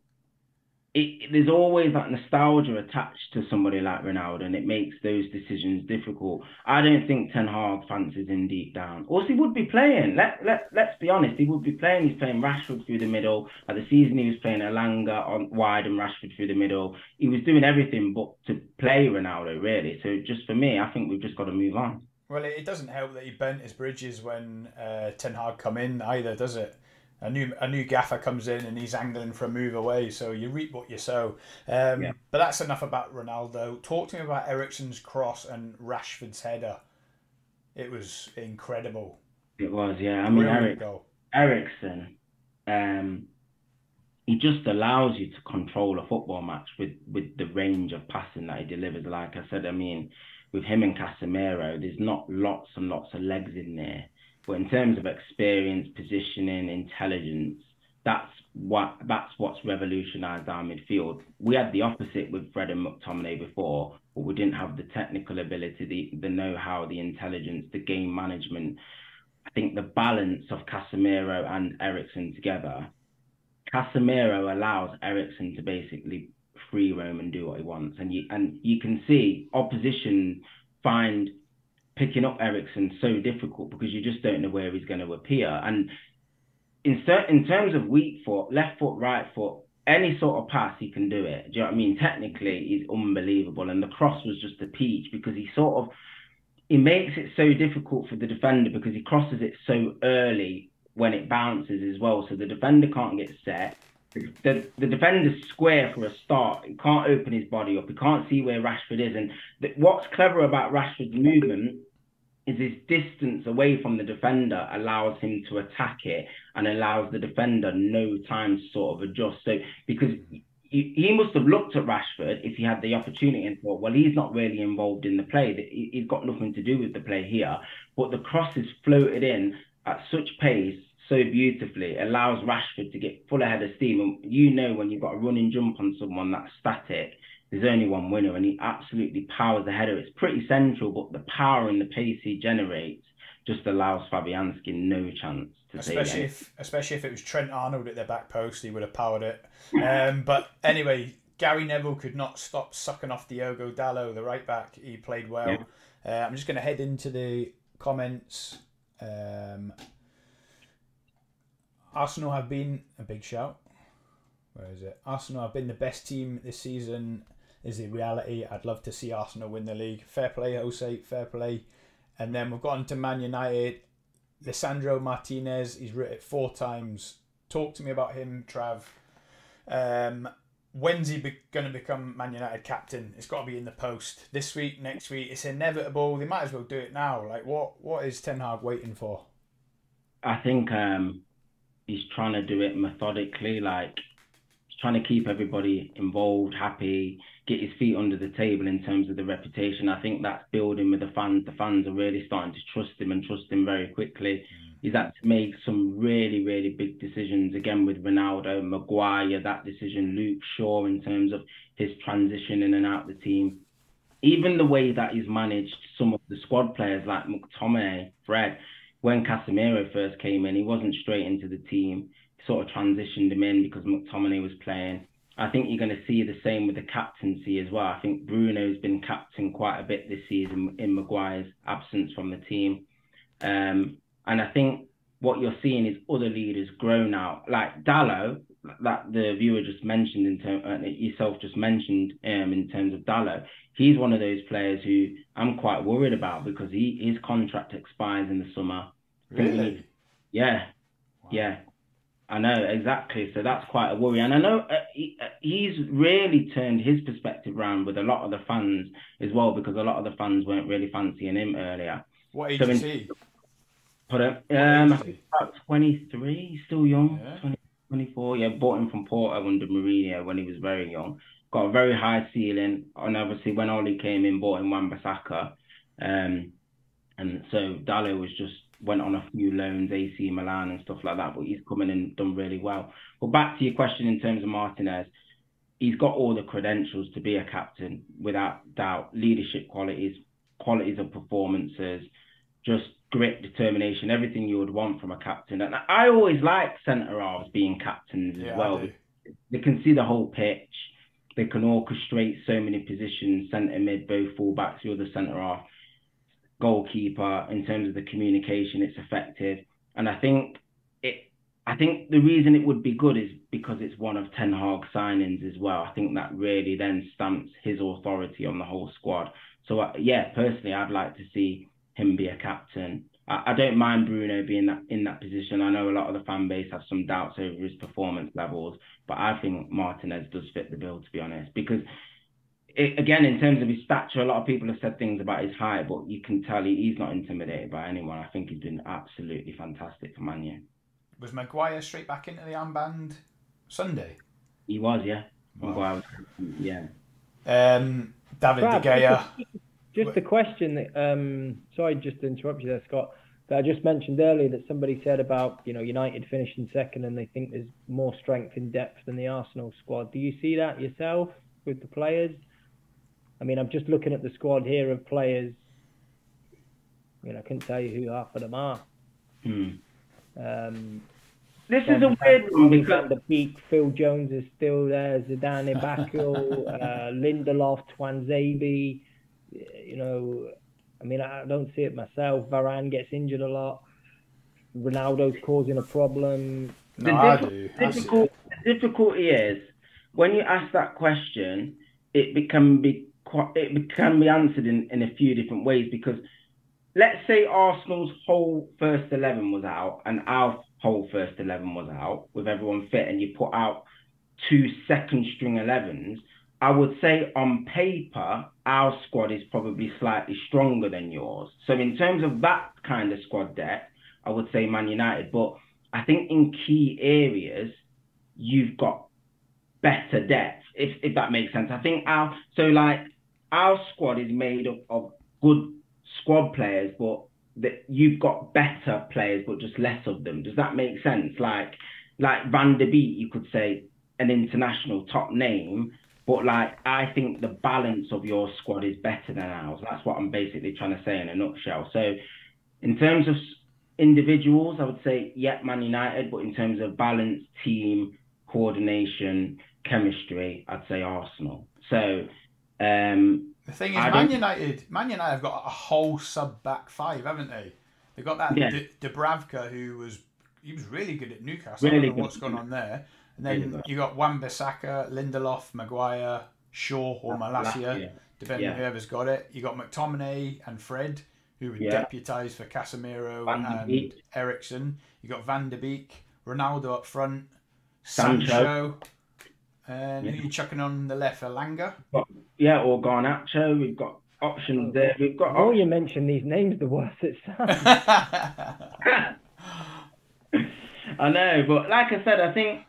it, there's always that nostalgia attached to somebody like Ronaldo and it makes those decisions difficult. I don't think Ten Hag fancies him deep down. Or he would be playing. Let, let, let's be honest he would be playing. He's playing Rashford through the middle. At the season he was playing Elanga on wide and Rashford through the middle. He was doing everything but to play Ronaldo really. So just for me I think we've just got to move on. Well, it doesn't help that he bent his bridges when uh, Ten Hag come in either, does it? A new a new gaffer comes in and he's angling for a move away, so you reap what you sow. Um, yeah. But that's enough about Ronaldo. Talk to me about Eriksen's cross and Rashford's header. It was incredible. It was, yeah. I mean, Eric, Eriksen, um, he just allows you to control a football match with with the range of passing that he delivers. Like I said, I mean with him and Casemiro, there's not lots and lots of legs in there. But in terms of experience, positioning, intelligence, that's what that's what's revolutionised our midfield. We had the opposite with Fred and McTominay before, but we didn't have the technical ability, the, the know-how, the intelligence, the game management. I think the balance of Casemiro and Eriksen together. Casemiro allows Eriksen to basically free roam and do what he wants. And you and you can see opposition find picking up Eriksen so difficult because you just don't know where he's going to appear. And in certain, in terms of weak foot, left foot, right foot, any sort of pass he can do it. Do you know what I mean? Technically, he's unbelievable. And the cross was just a peach because he sort of he makes it so difficult for the defender because he crosses it so early when it bounces as well. So the defender can't get set. The, the defender's square for a start. He can't open his body up. He can't see where Rashford is. And what's clever about Rashford's movement is his distance away from the defender allows him to attack it and allows the defender no time to sort of adjust. So because he, must have looked at Rashford if he had the opportunity and thought, well, he's not really involved in the play. He's got nothing to do with the play here. But the cross is floated in at such pace so beautifully, allows Rashford to get full ahead of steam. And you know when you've got a running jump on someone that's static, there's only one winner, and he absolutely powers the header. It's pretty central, but the power and the pace he generates just allows Fabianski no chance especially if especially if it was Trent Arnold at their back post, he would have powered it. Um, but anyway, Gary Neville could not stop sucking off Diogo Dalot, the right back. He played well. Yeah. Uh, I'm just going to head into the comments. Um, Arsenal have been a big shout. Where is it? Arsenal have been the best team this season. Is the reality? I'd love to see Arsenal win the league. Fair play, Jose. Fair play. And then we've gone to Man United. Lisandro Martinez, he's written it four times. Talk to me about him, Trav. Um, when's he be- going to become Man United captain? It's got to be in the post this week, next week. It's inevitable. They might as well do it now. Like, what what is Ten Hag waiting for? I think um, he's trying to do it methodically. Like, he's trying to keep everybody involved, happy get his feet under the table in terms of the reputation. I think that's building with the fans. The fans are really starting to trust him and trust him very quickly. Mm. He's had to make some really, really big decisions again with Ronaldo, Maguire, that decision, Luke Shaw in terms of his transition in and out the team. Even the way that he's managed some of the squad players like McTominay, Fred, when Casemiro first came in, he wasn't straight into the team. Sort of transitioned him in because McTominay was playing I think you're going to see the same with the captaincy as well. I think Bruno's been captain quite a bit this season in Maguire's absence from the team. Um, and I think what you're seeing is other leaders grow now, like Dalot, that the viewer just mentioned in terms, uh, yourself just mentioned um, in terms of Dalot. He's one of those players who I'm quite worried about because he his contract expires in the summer. Really? Yeah, wow. yeah. I know exactly. So that's quite a worry, and I know uh, he, uh, he's really turned his perspective around with a lot of the fans as well, because a lot of the fans weren't really fancying him earlier. What age so is he? Put it, um, about twenty three. Still young. Yeah. 20, 24. Yeah, bought him from Porto under Mourinho when he was very young. Got a very high ceiling, and obviously when Ole came in, bought him Wan-Bissaka. Um, and so Dalot was just went on a few loans, AC Milan and stuff like that, but he's come in and done really well. But back to your question in terms of Martinez, he's got all the credentials to be a captain without doubt. Leadership qualities, qualities of performances, just grit, determination, everything you would want from a captain. And I always like centre halves being captains as yeah, well. They can see the whole pitch. They can orchestrate so many positions, centre mid, both fullbacks, the other centre half goalkeeper in terms of the communication. It's effective, and I think it. I think the reason it would be good is because it's one of Ten Hag signings as well. I think that really then stamps his authority on the whole squad. So uh, yeah, personally, I'd like to see him be a captain. I, I don't mind Bruno being that in that position. I know a lot of the fan base have some doubts over his performance levels, but I think Martinez does fit the bill to be honest because it, again, in terms of his stature, a lot of people have said things about his height, but you can tell he, he's not intimidated by anyone. I think he's been absolutely fantastic for Manu. Was Maguire straight back into the armband Sunday? He was, yeah. Wow. Maguire was, yeah. Um, David Brad, De Gea. Just a question that, um, sorry, just to interrupt you there, Scott. That I just mentioned earlier that somebody said about you know United finishing second and they think there's more strength in depth than the Arsenal squad. Do you see that yourself with the players? I mean, I'm just looking at the squad here of players. You know, I couldn't tell you who half of them are. Hmm. Um, this is a weird one because the peak. Phil Jones is still there. Zidane Bakio, uh, Lindelof, Tuanzebe. You know, I mean, I don't see it myself. Varane gets injured a lot. Ronaldo's causing a problem. No, the, I do. Difficult, the difficulty is when you ask that question, it can be quite, it can be answered in, in a few different ways because let's say Arsenal's whole first eleven was out and our whole first eleven was out with everyone fit, and you put out two second string 11s. I would say on paper, our squad is probably slightly stronger than yours. So in terms of that kind of squad depth, I would say Man United. But I think in key areas, you've got better depth, if if that makes sense. I think our so like our squad is made up of good squad players, but that you've got better players, but just less of them. Does that make sense? Like like Van der Beek, you could say an international top name, but like I think the balance of your squad is better than ours. That's what I'm basically trying to say in a nutshell. So in terms of individuals, I would say yeah, Man United, but in terms of balance, team, coordination, chemistry, I'd say Arsenal. So um, the thing is, Man United, Man United have got a whole sub back five, haven't they? They've got that yeah. Dubravka who was he was really good at Newcastle. Really I don't know what's going on there. And then you got Wan-Bissaka, Lindelof, Maguire, Shaw or Malacia, depending yeah. on whoever's got it. You got McTominay and Fred, who were yeah. deputised for Casemiro and Eriksen. You got Van der Beek, Ronaldo up front, Sancho, Sancho and yeah. who are you chucking on the left? Elanga? Yeah, or Garnacho. We've got options there. We've got. Oh, you mention these names, the worse it sounds. I know, but like I said, I think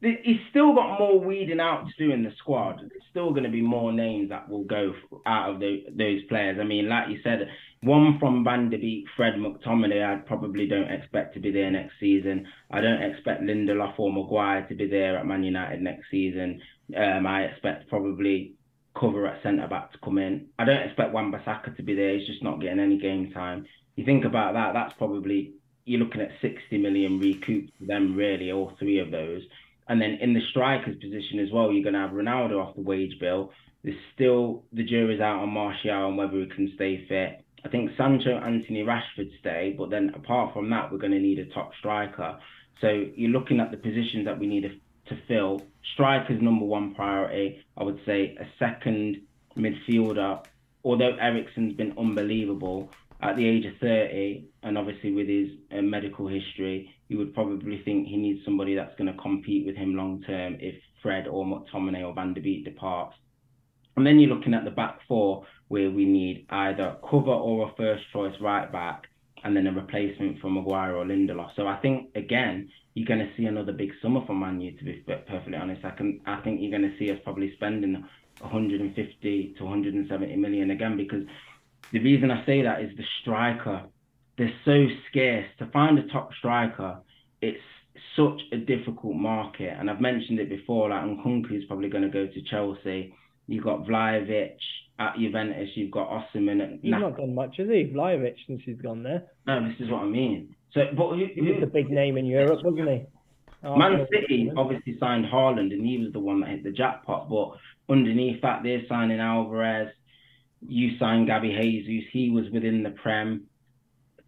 he's still got more weeding out to do in the squad. There's still going to be more names that will go out of the, those players. I mean, like you said, one from Van der Beek, Fred McTominay, I probably don't expect to be there next season. I don't expect Lindelof or Maguire to be there at Man United next season. Um, I expect probably cover at centre back to come in. I don't expect Wan-Bissaka to be there. He's just not getting any game time. You think about that, that's probably you're looking at 60 million recouped for them, really, all three of those. And then in the striker's position as well, you're going to have Ronaldo off the wage bill. There's still the jury's out on Martial and whether he can stay fit. I think Sancho, Anthony, Rashford stay, but then apart from that, we're going to need a top striker. So you're looking at the positions that we need to fill. Striker's number one priority. I would say a second midfielder. Although Eriksen's been unbelievable at the age of 30, and obviously with his uh, medical history, you would probably think he needs somebody that's going to compete with him long term if Fred or McTominay or Van der Beek departs. And then you're looking at the back four where we need either cover or a first choice right back and then a replacement for Maguire or Lindelof. So I think again you're going to see another big summer for Man U. To be perfectly honest, I can I think you're going to see us probably spending 150 to 170 million again because the reason I say that is the striker they're so scarce. To find a top striker, it's such a difficult market. And I've mentioned it before, like Nkunku is probably going to go to Chelsea. You've got Vlahovic at Juventus. You've got Osimhen. At he's not done much, has he? Vlahovic since he's gone there. No, this is what I mean. So, but who, who, he's a big name in Europe, wasn't he? Oh, Man City obviously signed Haaland, and he was the one that hit the jackpot. But underneath that, they're signing Alvarez. You signed Gabby Jesus. He was within the Prem.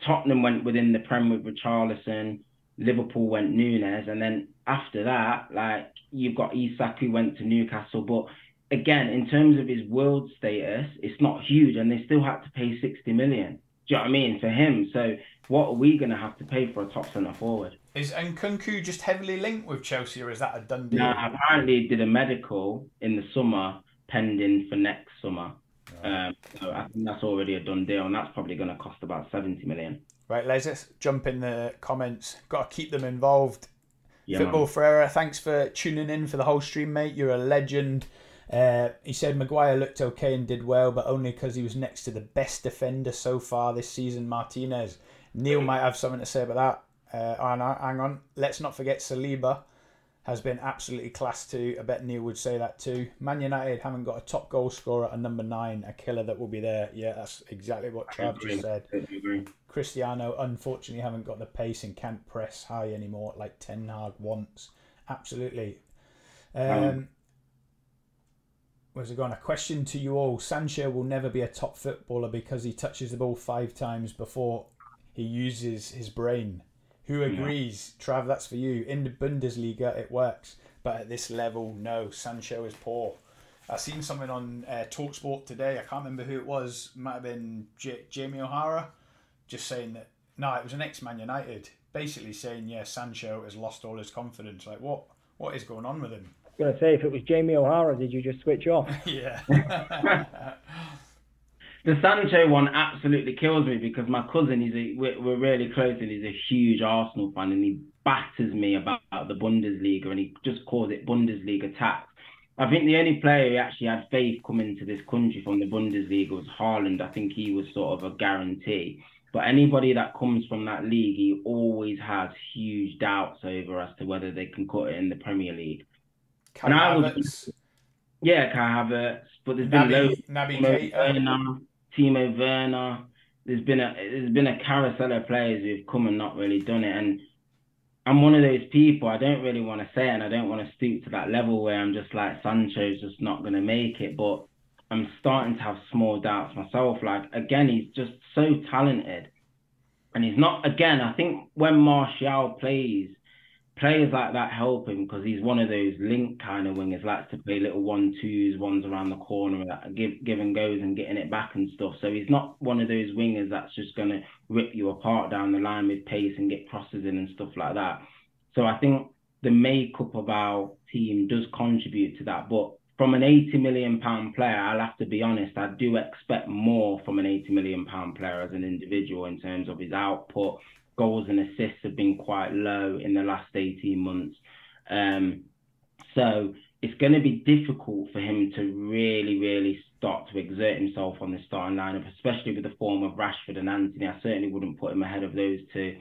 Tottenham went within the Prem with Richarlison. Liverpool went Nunez, and then after that, like you've got Isak who went to Newcastle. But again, in terms of his world status, it's not huge, and they still had to pay 60 million. Do you know what I mean for him? So what are we going to have to pay for a top centre forward? Is Nkunku just heavily linked with Chelsea, or is that a done deal? No, apparently did a medical in the summer, pending for next summer. Um, so I think that's already a done deal, and that's probably going to cost about 70 million. Right, let's jump in the comments. Got to keep them involved. Yeah, Football man. Ferreira, thanks for tuning in for the whole stream, mate. You're a legend. Uh, he said Maguire looked okay and did well, but only because he was next to the best defender so far this season, Martinez. Neil might have something to say about that. Uh, hang on. Let's not forget Saliba has been absolutely class too. I bet Neil would say that too. Man United haven't got a top goal scorer at number nine, a killer that will be there. Yeah, that's exactly what Trav just said. Cristiano, unfortunately, haven't got the pace and can't press high anymore like Ten Hag wants. Absolutely. Um, um, where's it gone? A question to you all. Sancho will never be a top footballer because he touches the ball five times before he uses his brain. Who agrees? Yeah. Trav, that's for you. In the Bundesliga, it works, but at this level, no. Sancho is poor. I seen something on uh, Talksport today. I can't remember who it was. Might have been J- Jamie O'Hara. just saying that no, it was an ex-Man United, basically saying yeah, Sancho has lost all his confidence. Like what what is going on with him? I was gonna say if it was Jamie O'Hara, did you just switch off? yeah. the Sancho one absolutely kills me because my cousin is a we're, we're really close and he's a huge Arsenal fan and he batters me about the Bundesliga and he just calls it Bundesliga tax. I think the only player who actually had faith coming to this country from the Bundesliga was Haaland. I think he was sort of a guarantee. But anybody that comes from that league, he always has huge doubts over as to whether they can cut it in the Premier League. Kai and I was, yeah, Kai Havertz, but there's been Naby, Naby Timo Werner, Timo Werner. There's been a there's been a carousel of players who've come and not really done it, and I'm one of those people. I don't really want to say, it and I don't want to stoop to that level where I'm just like Sancho's just not going to make it. But I'm starting to have small doubts myself. Like again, he's just so talented, and he's not. Again, I think when Martial plays, players like that help him because he's one of those link kind of wingers, likes to play little one twos, ones around the corner, give give and goes and getting it back and stuff. So he's not one of those wingers that's just gonna rip you apart down the line with pace and get crosses in and stuff like that. So I think the makeup of our team does contribute to that. But from an 80 million pound player, I'll have to be honest, I do expect more from an 80 million pound player as an individual in terms of his output goals and assists have been quite low in the last 18 months. Um, so it's going to be difficult for him to really, really start to exert himself on the starting lineup, especially with the form of Rashford and Antony. I certainly wouldn't put him ahead of those two.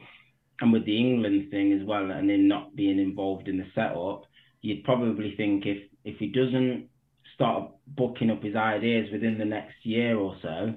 And with the England thing as well, and him not being involved in the setup, you'd probably think if if he doesn't start booking up his ideas within the next year or so,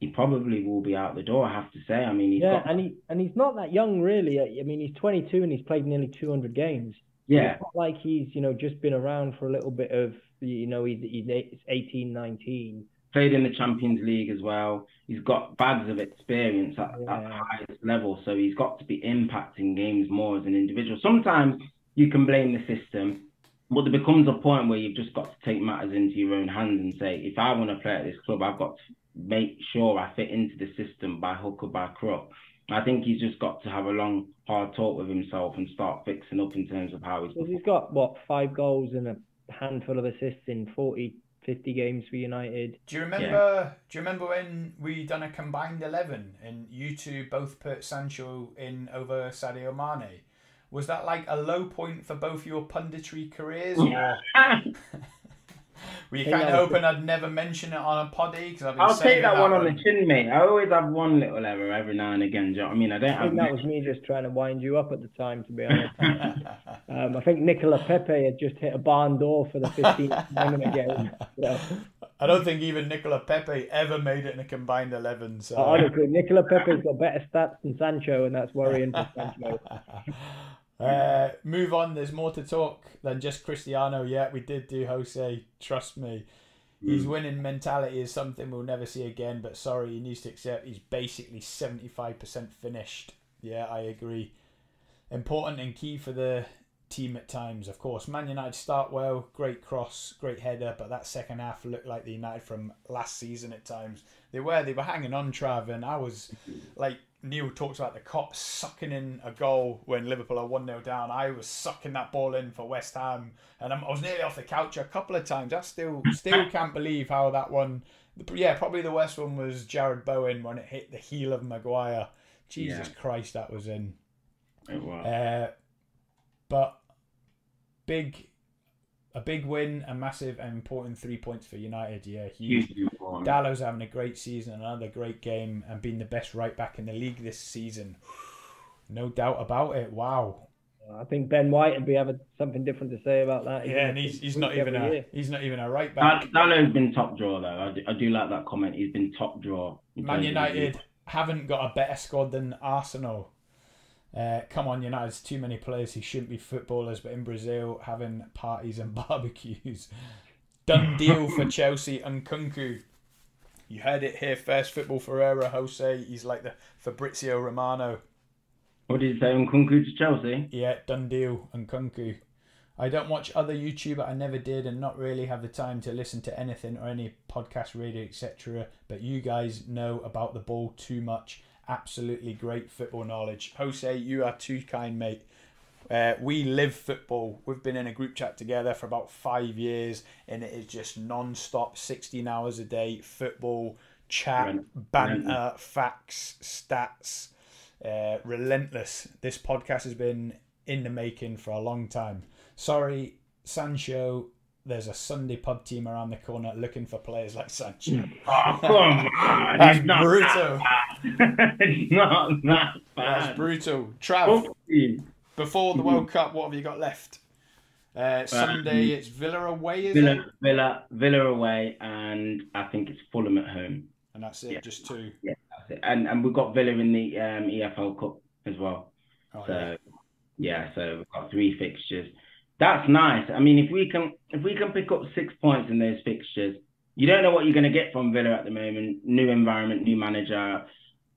he probably will be out the door. I have to say. I mean, yeah, got... and he and he's not that young, really. I mean, he's 22 and he's played nearly 200 games. Yeah, like he's you know just been around for a little bit of you know he's, he's 18, 19. Played in the Champions League as well. He's got bags of experience at, yeah. at the highest level, so he's got to be impacting games more as an individual. Sometimes you can blame the system, but there becomes a point where you've just got to take matters into your own hands and say, if I want to play at this club, I've got to make sure I fit into the system by hook or by crook. I think he's just got to have a long, hard talk with himself and start fixing up in terms of how he's. Because he's got what five goals and a handful of assists in 40, 50 games for United. Do you remember? Yeah. Do you remember when we done a combined eleven and you two both put Sancho in over Sadio Mane? Was that like a low point for both your punditry careers? Or... Were you kind of hoping I'd never mention it on a poddy? Because I've been I'll take that, that one on the chin, mate. I always have one little error every now and again. Do you know what I mean? I don't I think that was me just trying to wind you up at the time, to be honest. um, I think Nicola Pepe had just hit a barn door for the 15th minute game. So. I don't think even Nicola Pepe ever made it in a combined 11. So. Honestly, Nicola Pepe's got better stats than Sancho, and that's worrying for Sancho. Uh, move on. There's more to talk than just Cristiano. Yeah, we did do Jose. Trust me. Mm. His winning mentality is something we'll never see again. But sorry, he needs to accept he's basically 75% finished. Yeah, I agree. Important and key for the team at times, of course. Man United start well, great cross, great header, but that second half looked like the United from last season at times. They were they were hanging on, Trav, and I was like Neil talks about the Kop sucking in a goal when Liverpool are 1 0 down. I was sucking that ball in for West Ham and i was nearly off the couch a couple of times. I still still can't believe how that one. Yeah, probably the worst one was Jarrod Bowen when it hit the heel of Maguire. Jesus yeah. Christ, that was in. It was. Uh, but big a big win, a massive and important three points for United. Yeah, huge. Dalot's having a great season, another great game, and being the best right back in the league this season. No doubt about it. Wow. I think Ben White would be having something different to say about that. Yeah, and he's, he's not even a year. he's not even a right back. Dalot's been top draw though. I do, I do like that comment. He's been top draw. Man United haven't got a better squad than Arsenal. Uh, come on, United, too many players who shouldn't be footballers, but in Brazil, having parties and barbecues. Done deal for Chelsea and Kunku. You heard it here first. Football Ferreira, Jose. He's like the Fabrizio Romano. What did you say, Nkunku to Chelsea? Yeah, done deal, Nkunku. I don't watch other YouTuber. I never did, and not really have the time to listen to anything or any podcast, radio, etc. But you guys know about the ball too much absolutely great football knowledge. Jose, you are too kind, mate. Uh, we live football. We've been in a group chat together for about five years, and it is just non-stop, sixteen hours a day football chat, banter, facts, stats, uh, relentless. This podcast has been in the making for a long time. Sorry, Sancho. There's a Sunday pub team around the corner looking for players like Sancho. Oh, come on. That's brutal. it's not that bad. That's brutal. Trav, before the World Cup, what have you got left? Uh, Sunday, it's Villa away, is Villa, it? Villa, Villa away, and I think it's Fulham at home. And that's it, Yeah. just two. Yeah, that's it. And and we've got Villa in the um, EFL Cup as well. Oh, So yeah. yeah, so we've got three fixtures. That's nice. I mean, if we can if we can pick up six points in those fixtures, you don't know what you're going to get from Villa at the moment. New environment, new manager,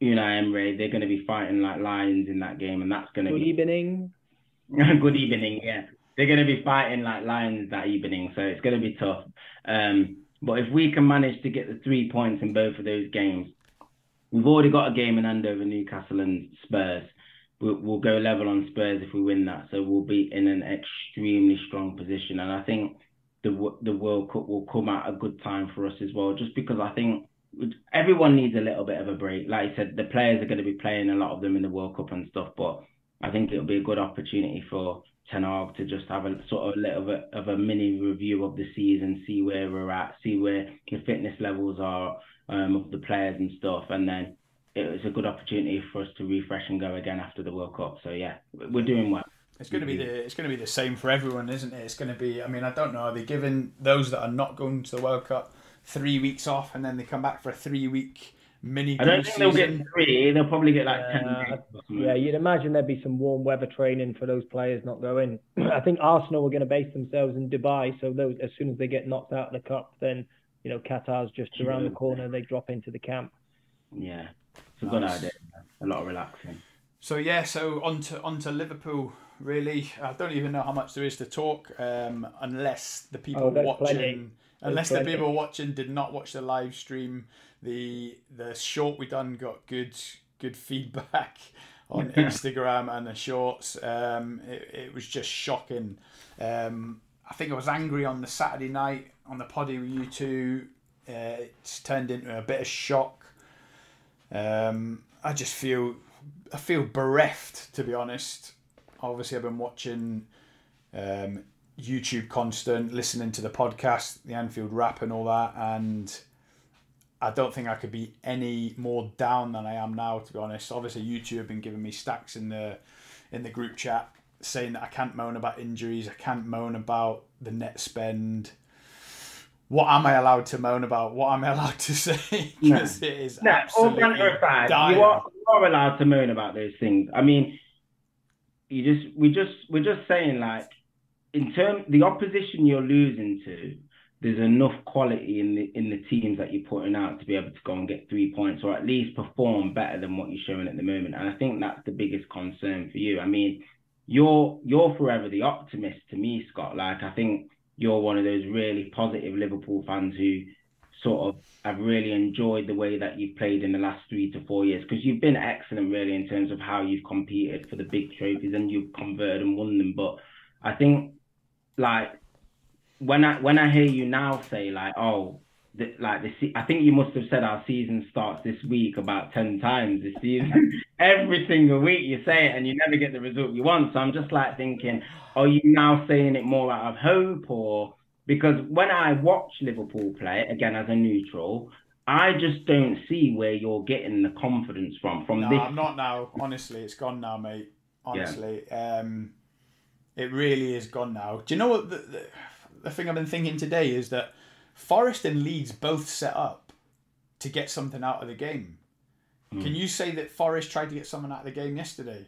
Unai Emery. They're going to be fighting like lions in that game, and that's going to Good be good evening. Good evening. Yeah, they're going to be fighting like lions that evening, so it's going to be tough. Um, but if we can manage to get the three points in both of those games, we've already got a game in hand over Newcastle and Spurs. We'll, go level on Spurs if we win that, so we'll be in an extremely strong position. And I think the the World Cup will come at a good time for us as well, just because I think everyone needs a little bit of a break. Like I said, the players are going to be playing a lot of them in the World Cup and stuff, but I think it'll be a good opportunity for Ten Hag to just have a sort of little bit of a mini review of the season, see where we're at, see where the fitness levels are um, of the players and stuff, and then it's a good opportunity for us to refresh and go again after the World Cup. So yeah, we're doing well. It's going to be the it's going to be the same for everyone, isn't it? It's going to be. I mean, I don't know. Are they giving those that are not going to the World Cup three weeks off, and then they come back for a three week mini? I don't think they'll get three. They'll probably get like ten. Uh, days or something. Yeah, you'd imagine there'd be some warm weather training for those players not going. I think Arsenal were going to base themselves in Dubai, so those, as soon as they get knocked out of the cup, then you know Qatar's just around the corner. They drop into the camp. Yeah, it's a good idea. A lot of relaxing. So yeah, so on to on to Liverpool. Really, I don't even know how much there is to talk, um, unless the people Oh, watching, plenty. unless the plenty. people watching did not watch the live stream. The the short we done got good good feedback on Instagram and the shorts. Um, it, it was just shocking. Um, I think I was angry on the Saturday night on the poddy with you two. Uh, it's turned into a bit of shock. Um, I just feel I feel bereft to be honest. Obviously, I've been watching um, YouTube constant, listening to the podcast, the Anfield Wrap, and all that, and I don't think I could be any more down than I am now. To be honest, obviously YouTube have been giving me stacks in the in the group chat saying that I can't moan about injuries, I can't moan about the net spend. What am I allowed to moan about? What am I allowed to say? No. It is No, all absolutely banter aside, dire. you are, you are allowed to moan about those things. I mean, you just we just we're just saying like in term the opposition you're losing to, there's enough quality in the in the teams that you're putting out to be able to go and get three points or at least perform better than what you're showing at the moment. And I think that's the biggest concern for you. I mean, you're you're forever the optimist to me, Scott. Like I think you're one of those really positive Liverpool fans who sort of have really enjoyed the way that you've played in the last three to four years because you've been excellent really in terms of how you've competed for the big trophies and you've converted and won them. But I think like when I when I hear you now say like oh the, like the I think you must have said our season starts this week about ten times this season. Every single week you say it and you never get the result you want. So I'm just like thinking, are you now saying it more out of hope or because when I watch Liverpool play again as a neutral, I just don't see where you're getting the confidence from. From No, this, I'm not now. Honestly, it's gone now, mate. Honestly, um, it really is gone now. Do you know what the, the the thing I've been thinking today is that Forest and Leeds both set up to get something out of the game. Hmm. Can you say that Forest tried to get something out of the game yesterday?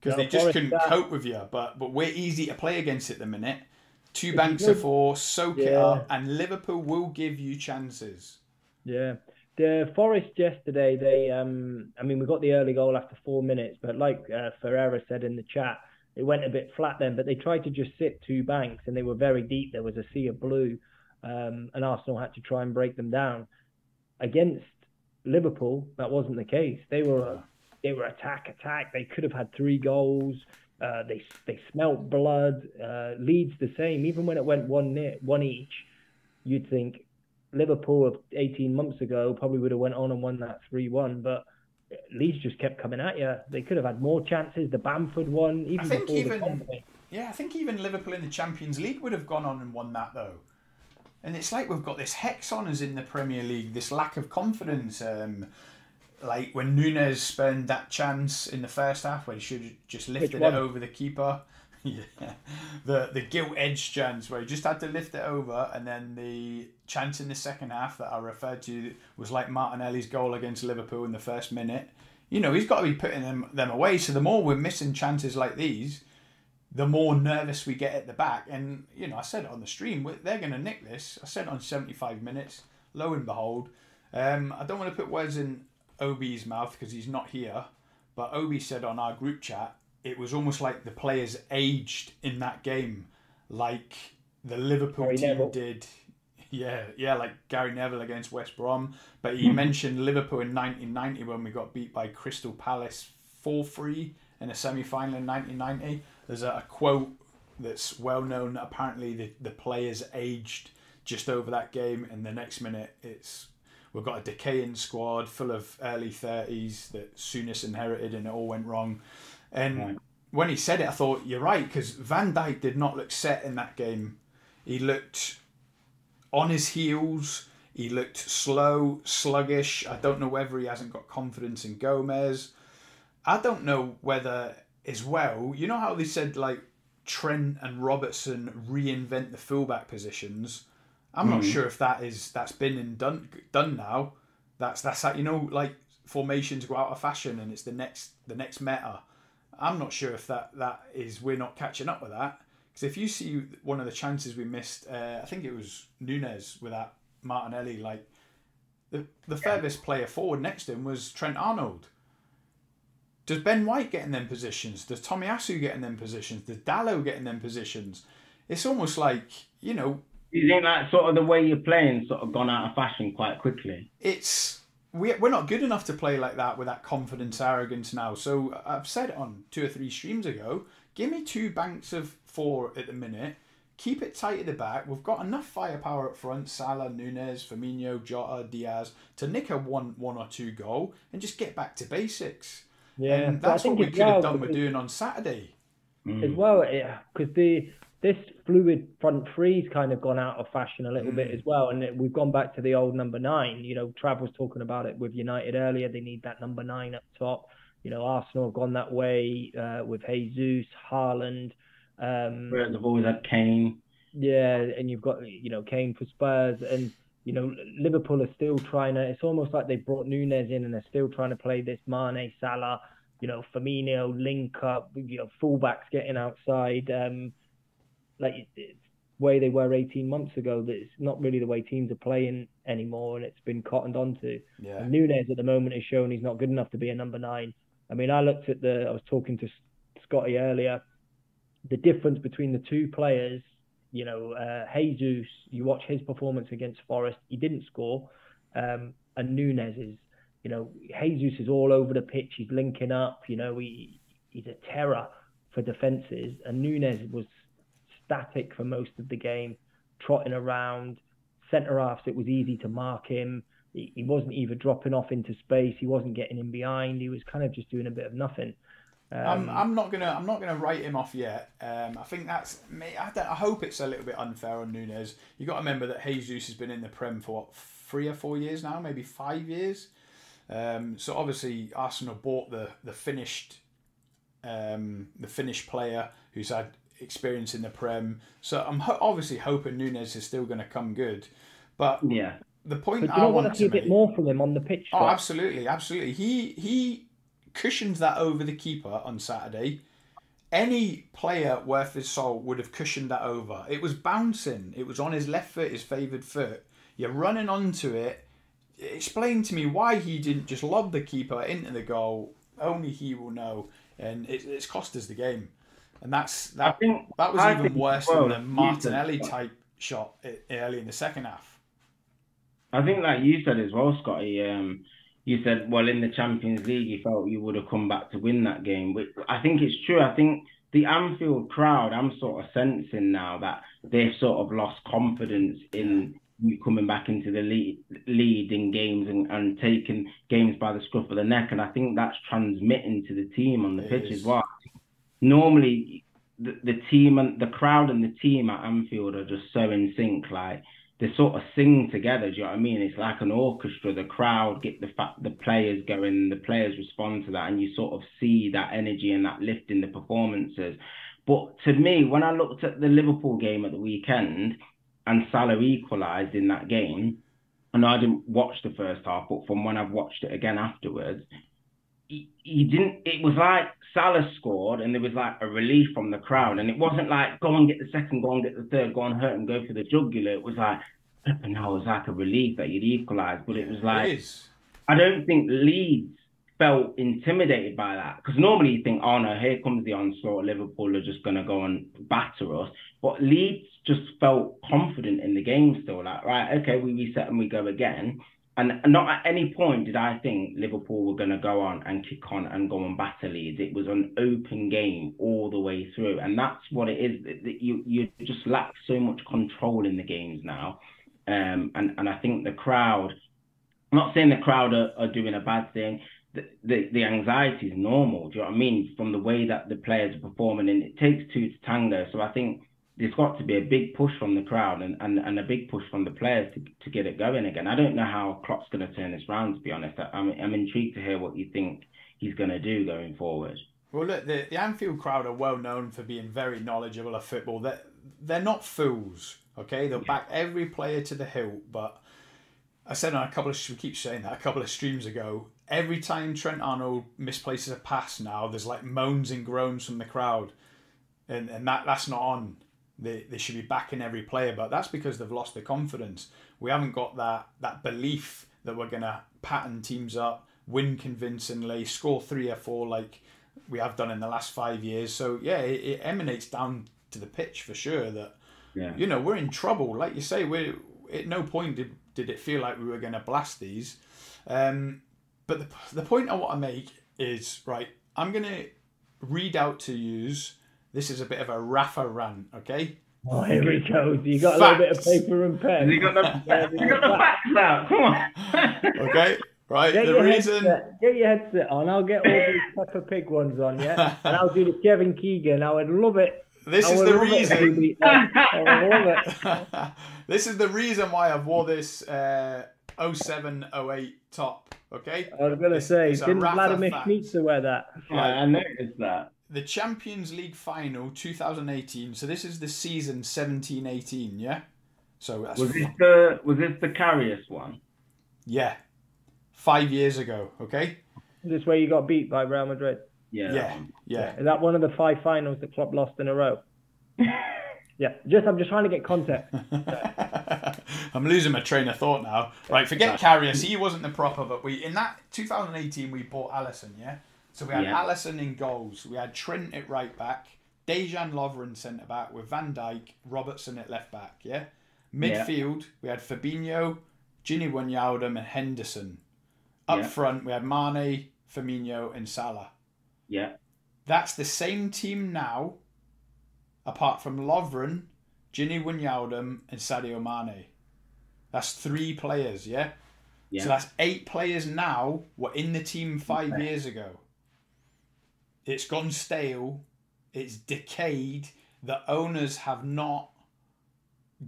Because No, they just Forest, couldn't uh, cope with you. But but we're easy to play against at the minute. Two you banks look- of four, soak it up, and Liverpool will give you chances. Yeah. The Forest yesterday, they, um, I mean, we got the early goal after four minutes, but like uh, Ferreira said in the chat, it went a bit flat then. But they tried to just sit two banks, and they were very deep. There was a sea of blue, um, and Arsenal had to try and break them down. Against Liverpool, that wasn't the case. They were they were attack attack. They could have had three goals. Uh, they they smelt blood. Uh, Leeds the same. Even when it went one one each, you'd think Liverpool of 18 months ago probably would have went on and won that 3-1, but Leeds just kept coming at you. They could have had more chances. The Bamford one, even I think even, Yeah, I think even Liverpool in the Champions League would have gone on and won that though. And it's like we've got this hex on us in the Premier League, this lack of confidence. Um, like when Nunez spent that chance in the first half where he should have just lifted it over the keeper. yeah. The the gilt edge chance where he just had to lift it over, and then the chance in the second half that I referred to was like Martinelli's goal against Liverpool in the first minute. You know, he's got to be putting them them away. So the more we're missing chances like these, the more nervous we get at the back. And you know, I said it on the stream, they're going to nick this. I said on seventy five minutes. Lo and behold, um, I don't want to put words in Obi's mouth because he's not here. But Obi said on our group chat it was almost like the players aged in that game, like the Liverpool Gary team Neville. did. Yeah, yeah, like Gary Neville against West Brom. But he mentioned Liverpool in 1990 when we got beat by Crystal Palace 4 3 in a semi final in 1990. There's a, a, quote that's well known. Apparently, the, the players aged just over that game, and the next minute it's we've got a decaying squad full of early 30s that Souness inherited, and it all went wrong. And right. when he said it, I thought you're right because Van Dijk did not look set in that game. He looked on his heels. He looked slow, sluggish. I don't know whether he hasn't got confidence in Gomez. I don't know whether, as well, you know how they said like Trent and Robertson reinvent the fullback positions. I'm mm-hmm. not sure if that is that's been and done done now. That's that's how you know like formations go out of fashion and it's the next the next meta. I'm not sure if that that is we're not catching up with that because if you see one of the chances we missed, uh, I think it was Nunez with that Martinelli. Like the the yeah. furthest player forward next to him was Trent Arnold. Does Ben White get in them positions? Does Tomiyasu get in them positions? Does Dalot get in them positions? It's almost like you know. You think that sort of the way you're playing sort of gone out of fashion quite quickly? It's we, we're not good enough to play like that with that confidence, arrogance now. So I've said on two or three streams ago. Give me two banks of four at the minute. Keep it tight at the back. We've got enough firepower up front. Salah, Nunez, Firmino, Jota, Diaz to nick a one, one or two goal and just get back to basics. Yeah, and that's what we could well, have done with doing on Saturday. As well, because the this fluid front three's kind of gone out of fashion a little mm. bit as well, and it, we've gone back to the old number nine. You know, Trav was talking about it with United earlier. They need that number nine up top. You know, Arsenal have gone that way uh, with Jesus, Haaland. Um, Whereas they've always had Kane. Yeah, and you've got you know Kane for Spurs, and you know Liverpool are still trying to. It's almost like they brought Nunez in, and they're still trying to play this Mane, Salah, you know Firmino link up, you know fullbacks getting outside. Um, like way they were 18 months ago. That it's not really the way teams are playing anymore, and it's been cottoned onto. Yeah. And Nunez at the moment has shown he's not good enough to be a number nine. I mean, I looked at the. I was talking to Scotty earlier. The difference between the two players, you know, uh, Jesus. You watch his performance against Forest. He didn't score, um, and Nunez is. You know, Jesus is all over the pitch. He's linking up. You know, he he's a terror for defenses, and Nunez was static for most of the game, trotting around. Centre halves, it was easy to mark him. He, he wasn't even dropping off into space. He wasn't getting in behind. He was kind of just doing a bit of nothing. Um, I'm, I'm not gonna I'm not gonna write him off yet. Um, I think that's I, I hope it's a little bit unfair on Nunez. You got to remember that Jesus has been in the Prem for what three or four years now, maybe five years. Um, so obviously Arsenal bought the the finished um, the finished player who's had experience in the Prem. So I'm ho- obviously hoping Nunez is still going to come good. But yeah, the point I want to see a bit more from him on the pitch. Oh, absolutely, absolutely. He he cushioned that over the keeper on Saturday. Any player worth his salt would have cushioned that over. It was bouncing. It was on his left foot, his favoured foot. You're running onto it. Explain to me why he didn't just lob the keeper into the goal. Only he will know, and it, it's cost us the game and that's that. That was I even worse well, than the Martinelli type shot early in the second half. I think, like you said as well, Scotty. Um, you said, well, in the Champions League, you felt you would have come back to win that game. But I think it's true. I think the Anfield crowd, I'm sort of sensing now that they've sort of lost confidence in you coming back into the lead, lead in games and, and taking games by the scruff of the neck. And I think that's transmitting to the team on the it pitch is. as well. Normally, the, the team and the crowd and the team at Anfield are just so in sync. Like they sort of sing together. Do you know what I mean? It's like an orchestra. The crowd get the fa- the players going, the players respond to that, and you sort of see that energy and that lift in the performances. But to me, when I looked at the Liverpool game at the weekend, and Salah equalised in that game. And I didn't watch the first half, but from when I've watched it again afterwards, he, didn't. It was like Salah scored, and there was like a relief from the crowd, and it wasn't like go and get the second, go and get the third, go and hurt and go for the jugular. It was like, and now it was like a relief that you'd equalised, but it was like, I don't think Leeds felt intimidated by that because normally you think, oh no, here comes the onslaught. Liverpool are just going to go and batter us. But Leeds just felt confident in the game still. Like, right, okay, we reset and we go again. And not at any point did I think Liverpool were going to go on and kick on and go and battle Leeds. It was an open game all the way through, and that's what it is. You you just lack so much control in the games now, um, and and I think the crowd. I'm not saying the crowd are, are doing a bad thing the, the, anxiety is normal. Do you know what I mean? From the way that the players are performing, and it takes two to tango. So I think there's got to be a big push from the crowd and, and, and a big push from the players to, to get it going again. I don't know how Klopp's going to turn this round, to be honest. I'm, I'm intrigued to hear what you think he's going to do going forward. Well, look, the, the Anfield crowd are well known for being very knowledgeable of football. They're, they're not fools, okay? They'll back every player to the hilt, but I said on a couple of, we keep saying that, a couple of streams ago, every time Trent Arnold misplaces a pass now, there's like moans and groans from the crowd. And, and that that's not on. They, they should be backing every player, but that's because they've lost their confidence. We haven't got that, that belief that we're going to pattern teams up, win convincingly, score three or four like we have done in the last five years. So, yeah, it, it emanates down to the pitch for sure that, yeah. you know, we're in trouble. Like you say, we're at no point did, did it feel like we were going to blast these. Um, but the, the point I want to make is right. I'm gonna read out to use. This is a bit of a Rafa rant, okay? Oh, here we go. You got facts. a little bit of paper and pen. You got the, you got the facts out. Come on. okay. Right. Get the your reason. Headset. Get your headset on. I'll get all these Peppa Pig ones on, yeah. And I'll do the Kevin Keegan. I would love it. This I is the reason. I love it. this is the reason why I've wore this uh, 07 08 top. Okay. I was gonna say, it's didn't Vladimir Smicer wear that? Yeah, I noticed that. The Champions League final 2018. So this is the season 17-18. Yeah. So was this the was this the Karius one? Yeah, five years ago. Okay. Is this where you got beat by Real Madrid? Yeah. Yeah. Yeah. Is that one of the five finals the club lost in a row? Yeah, just I'm just trying to get context. I'm losing my train of thought now. Right, forget Karius. He wasn't the proper, but we in that 2018 we bought Alisson. Yeah, so we had yeah. Alisson in goals. We had Trent at right back, Dejan Lovren centre back with Van Dijk, Robertson at left back. Yeah, midfield yeah. we had Fabinho, Gini Wijnaldum, and Henderson. Up yeah. front we had Mane, Firmino, and Salah. Yeah, that's the same team now apart from Lovren, Gini Wijnaldum, and Sadio Mane. That's three players, yeah? yeah? So that's eight players now were in the team five okay. years ago. It's gone stale. It's decayed. The owners have not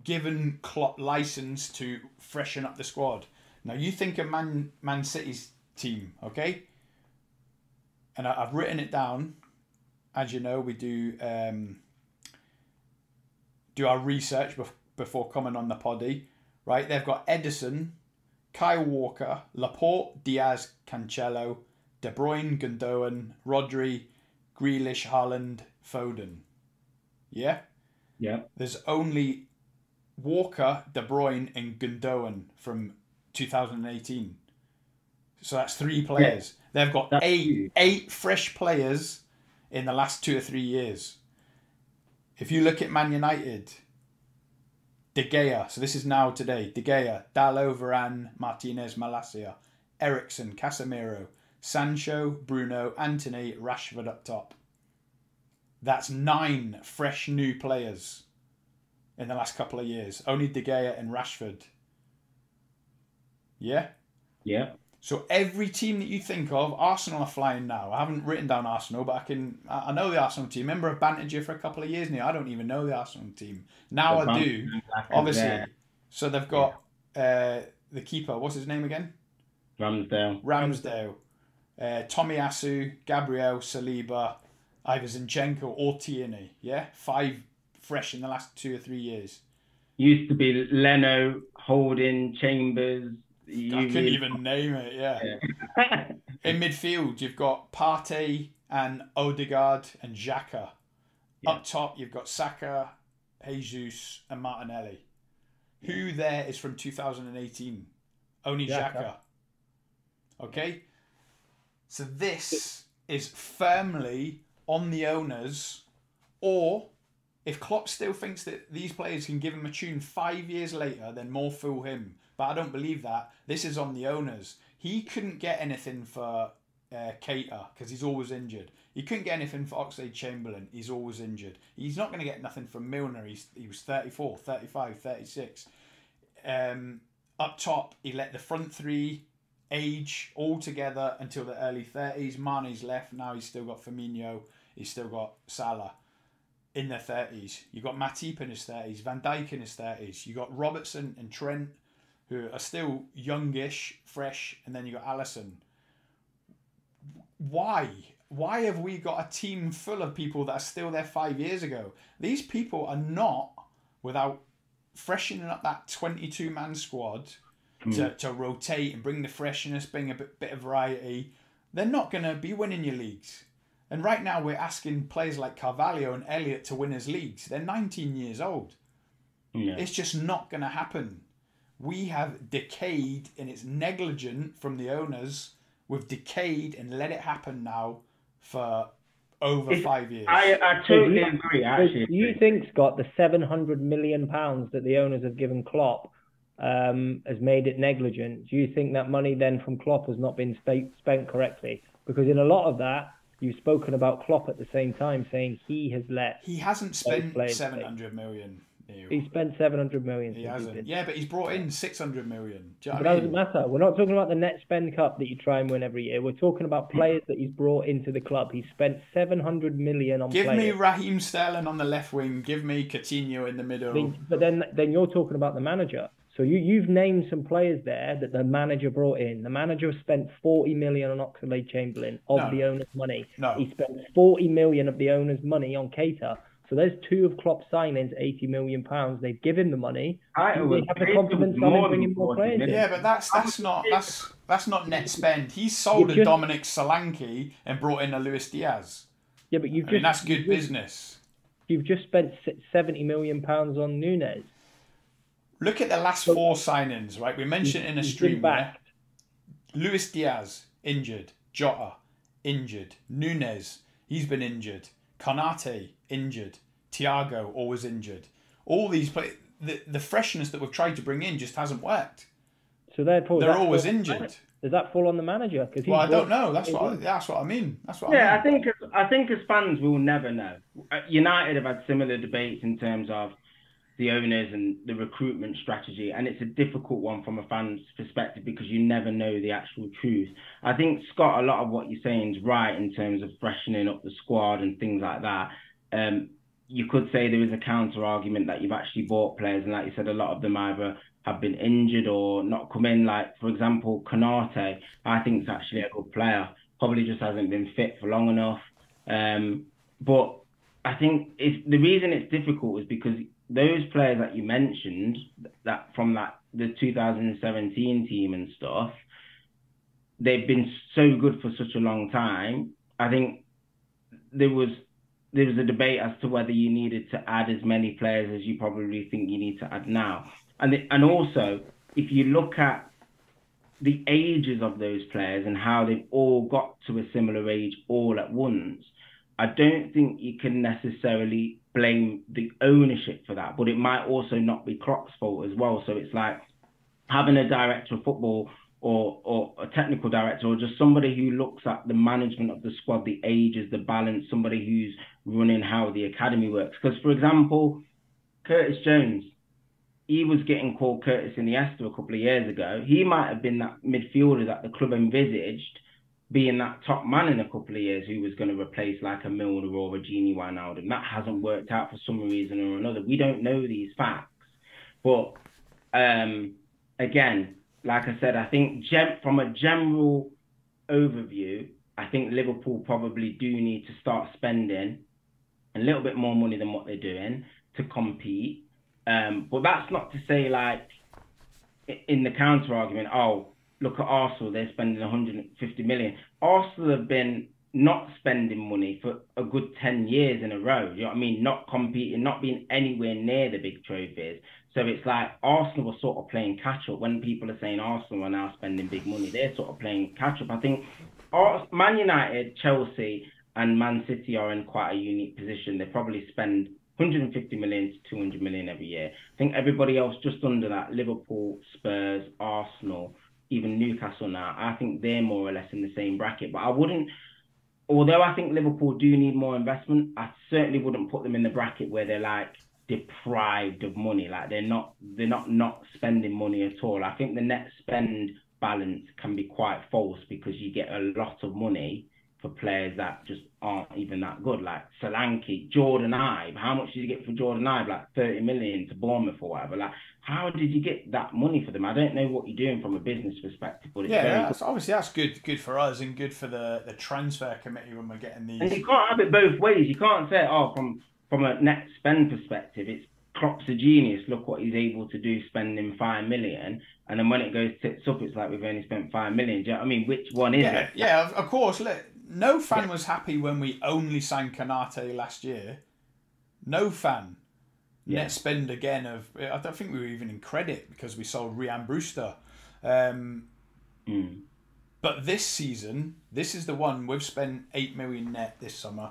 given Klopp license to freshen up the squad. Now you think of Man Man City's team, okay? And I, have written it down. As you know, we do um, do our research before coming on the poddy, right? They've got Ederson, Kyle Walker, Laporte, Dias, Cancelo, De Bruyne, Gundogan, Rodri, Grealish, Haaland, Foden. Yeah? Yeah. There's only Walker, De Bruyne, and Gundogan from 2018. So that's three players. Yeah. They've got that's eight huge. eight fresh players in the last two or three years. If you look at Man United, De Gea, so this is now today, De Gea, Dalot, Varane, Martinez, Malacia, Eriksen, Casemiro, Sancho, Bruno, Antony, Rashford up top. That's nine fresh new players in the last couple of years. Only De Gea and Rashford. Yeah? Yeah. So every team that you think of, Arsenal are flying now. I haven't written down Arsenal, but I can. I know the Arsenal team. Remember, I've bantered you for a couple of years now. I don't even know the Arsenal team. Now The I do, obviously. there. So they've got uh, the keeper. What's his name again? Ramsdale. Ramsdale, uh, Tomiyasu, Gabriel, Saliba, either Zinchenko or Tierney. Yeah, five fresh in the last two or three years. Used to be Leno, Holding, Chambers. I You couldn't even name it. Yeah. Yeah. In midfield, you've got Partey and Odegaard and Xhaka. Yeah. Up top, you've got Saka, Jesus, and Martinelli. Who there is from 2018? Only. Xhaka. Okay? So this is firmly on the owners, or if Klopp still thinks that these players can give him a tune five years later, then more fool him. But I don't believe that. This is on the owners. He couldn't get anything for uh, Keita because he's always injured. He couldn't get anything for Oxlade Chamberlain. He's always injured. He's not going to get nothing from Milner. He's, he was 34, 35, 36. Um, up top, he let the front three age altogether until the early 30s. Mane's left. Now he's still got Firmino. He's still got Salah in their 30s. You've got Matip in his 30s. Van Dijk in his 30s. You've got Robertson and Trent who are still youngish, fresh. And then you've got Alisson. Why? Why have we got a team full of people that are still there five years ago? These people are not without freshening up that 22 man squad to, hmm. to rotate and bring the freshness, bring a bit, bit of variety. They're not going to be winning your leagues. And right now, we're asking players like Carvalho and Elliott to win us leagues. They're 19 years old. Yeah. It's just not going to happen. We have decayed, and it's negligent from the owners. We've decayed and let it happen now for over It's- five years. I, I totally agree. Do Actually, you agree. think, Scott, the seven hundred million pounds that the owners have given Klopp um, has made it negligent? Do you think that money then from Klopp has not been spe- spent correctly? Because in a lot of that, you've spoken about Klopp at the same time, saying he has let he hasn't spent 700 million. Neil. he spent seven hundred million. He hasn't. Yeah, but he's brought in 600 million. Do you know But what I mean? doesn't matter. We're not talking about the net spend cup that you try and win every year. We're talking about players that he's brought into the club. He's spent seven hundred million on players Give me. Raheem Sterling on the left wing. Give me Coutinho in the middle. But then, then you're talking about the manager. So you you've named some players there that the manager brought in. The manager spent 40 million on Oxlade Chamberlain of No. the owner's money. No. He spent 40 million of the owner's money on Keita. So there's two of Klopp's signings, 80 million pounds. They've given the money. I Do they have the confidence on him bringing more players in? million. Yeah, but that's that's not that's that's not net spend. He's sold You a Dominic Solanke and brought in a Luis Diaz. Yeah, but you've I just mean, that's good you've business. You've just spent 70 million pounds on Nunez. Look at the last four signings, right? We mentioned in a stream. been Yeah? backed. Luis Diaz injured, Jota injured, Nunez he's been injured, Konate injured, Thiago always injured. All these play the the freshness that we've tried to bring in just hasn't worked. So therefore, They're always fall injured. Does that fall on the manager? Because Well, I don't know. That's what I, that's what I mean. That's what Yeah, I I think as, I think as fans we'll never know. Uh, United have had similar debates in terms of the owners and the recruitment strategy, and it's a difficult one from a fan's perspective because you never know the actual truth. I think Scott, a lot of what you're saying is right in terms of freshening up the squad and things like that. Um, you could say there is a counter argument that you've actually bought players, and like you said, a lot of them either have been injured or not come in. Like for example, Konate, I think is actually a good player. Probably just hasn't been fit for long enough. Um, but I think it's, the reason it's difficult is because those players that you mentioned, that from that the 2017 team and stuff, they've been so good for such a long time. I think there was there was a debate as to whether you needed to add as many players as you probably think you need to add now. And the, and also, if you look at the ages of those players and how they've all got to a similar age all at once, I don't think you can necessarily blame the ownership for that. But it might also not be Klopp's fault as well. So it's like having a director of football or, or a technical director or just somebody who looks at the management of the squad, the ages, the balance, somebody who's running how the academy works. Because, for example, Curtis Jones, he was getting called Curtis in the Iniesta a couple of years ago. He might have been that midfielder that the club envisaged being that top man in a couple of years who was going to replace like a Milner or a Gini Wijnaldum. That hasn't worked out for some reason or another. We don't know these facts. But um, again, like I said, I think gem- from a general overview, I think Liverpool probably do need to start spending a little bit more money than what they're doing to compete. Um, but that's not to say like in the counter argument, oh, look at Arsenal, they're spending 150 million. Arsenal have been not spending money for a good 10 years in a row. You know what I mean? Not competing, not being anywhere near the big trophies. So it's like Arsenal were sort of playing catch up. When people are saying Arsenal are now spending big money, they're sort of playing catch up. I think Man United, Chelsea, and Man City are in quite a unique position. They probably spend 150 million to 200 million every year. I think everybody else just under that, Liverpool, Spurs, Arsenal, even Newcastle now, I think they're more or less in the same bracket. But I wouldn't, although I think Liverpool do need more investment, I certainly wouldn't put them in the bracket where they're like deprived of money. Like they're not, they're not not spending money at all. I think the net spend balance can be quite false because you get a lot of money for players that just aren't even that good. Like Solanke, Jordan Ibe. How much did you get for Jordan Ibe? Like 30 million to Bournemouth or whatever. Like, how did you get that money for them? I don't know what you're doing from a business perspective, but yeah, that's, obviously that's good, good for us and good for the, the transfer committee when we're getting these. And you can't have it both ways. You can't say, oh, from from a net spend perspective, it's Klopp's a genius. Look what he's able to do, spending five million, and then when it goes tits up, it's like we've only spent five million. Do you know I mean? Which one is yeah, it? Yeah, of course. Look, no fan yeah. was happy when we only signed Konate last year. No fan. Yeah. Net spend again of I don't think we were even in credit because we sold Ryan Brewster. Um, mm. But this season, this is the one we've spent eight million net this summer,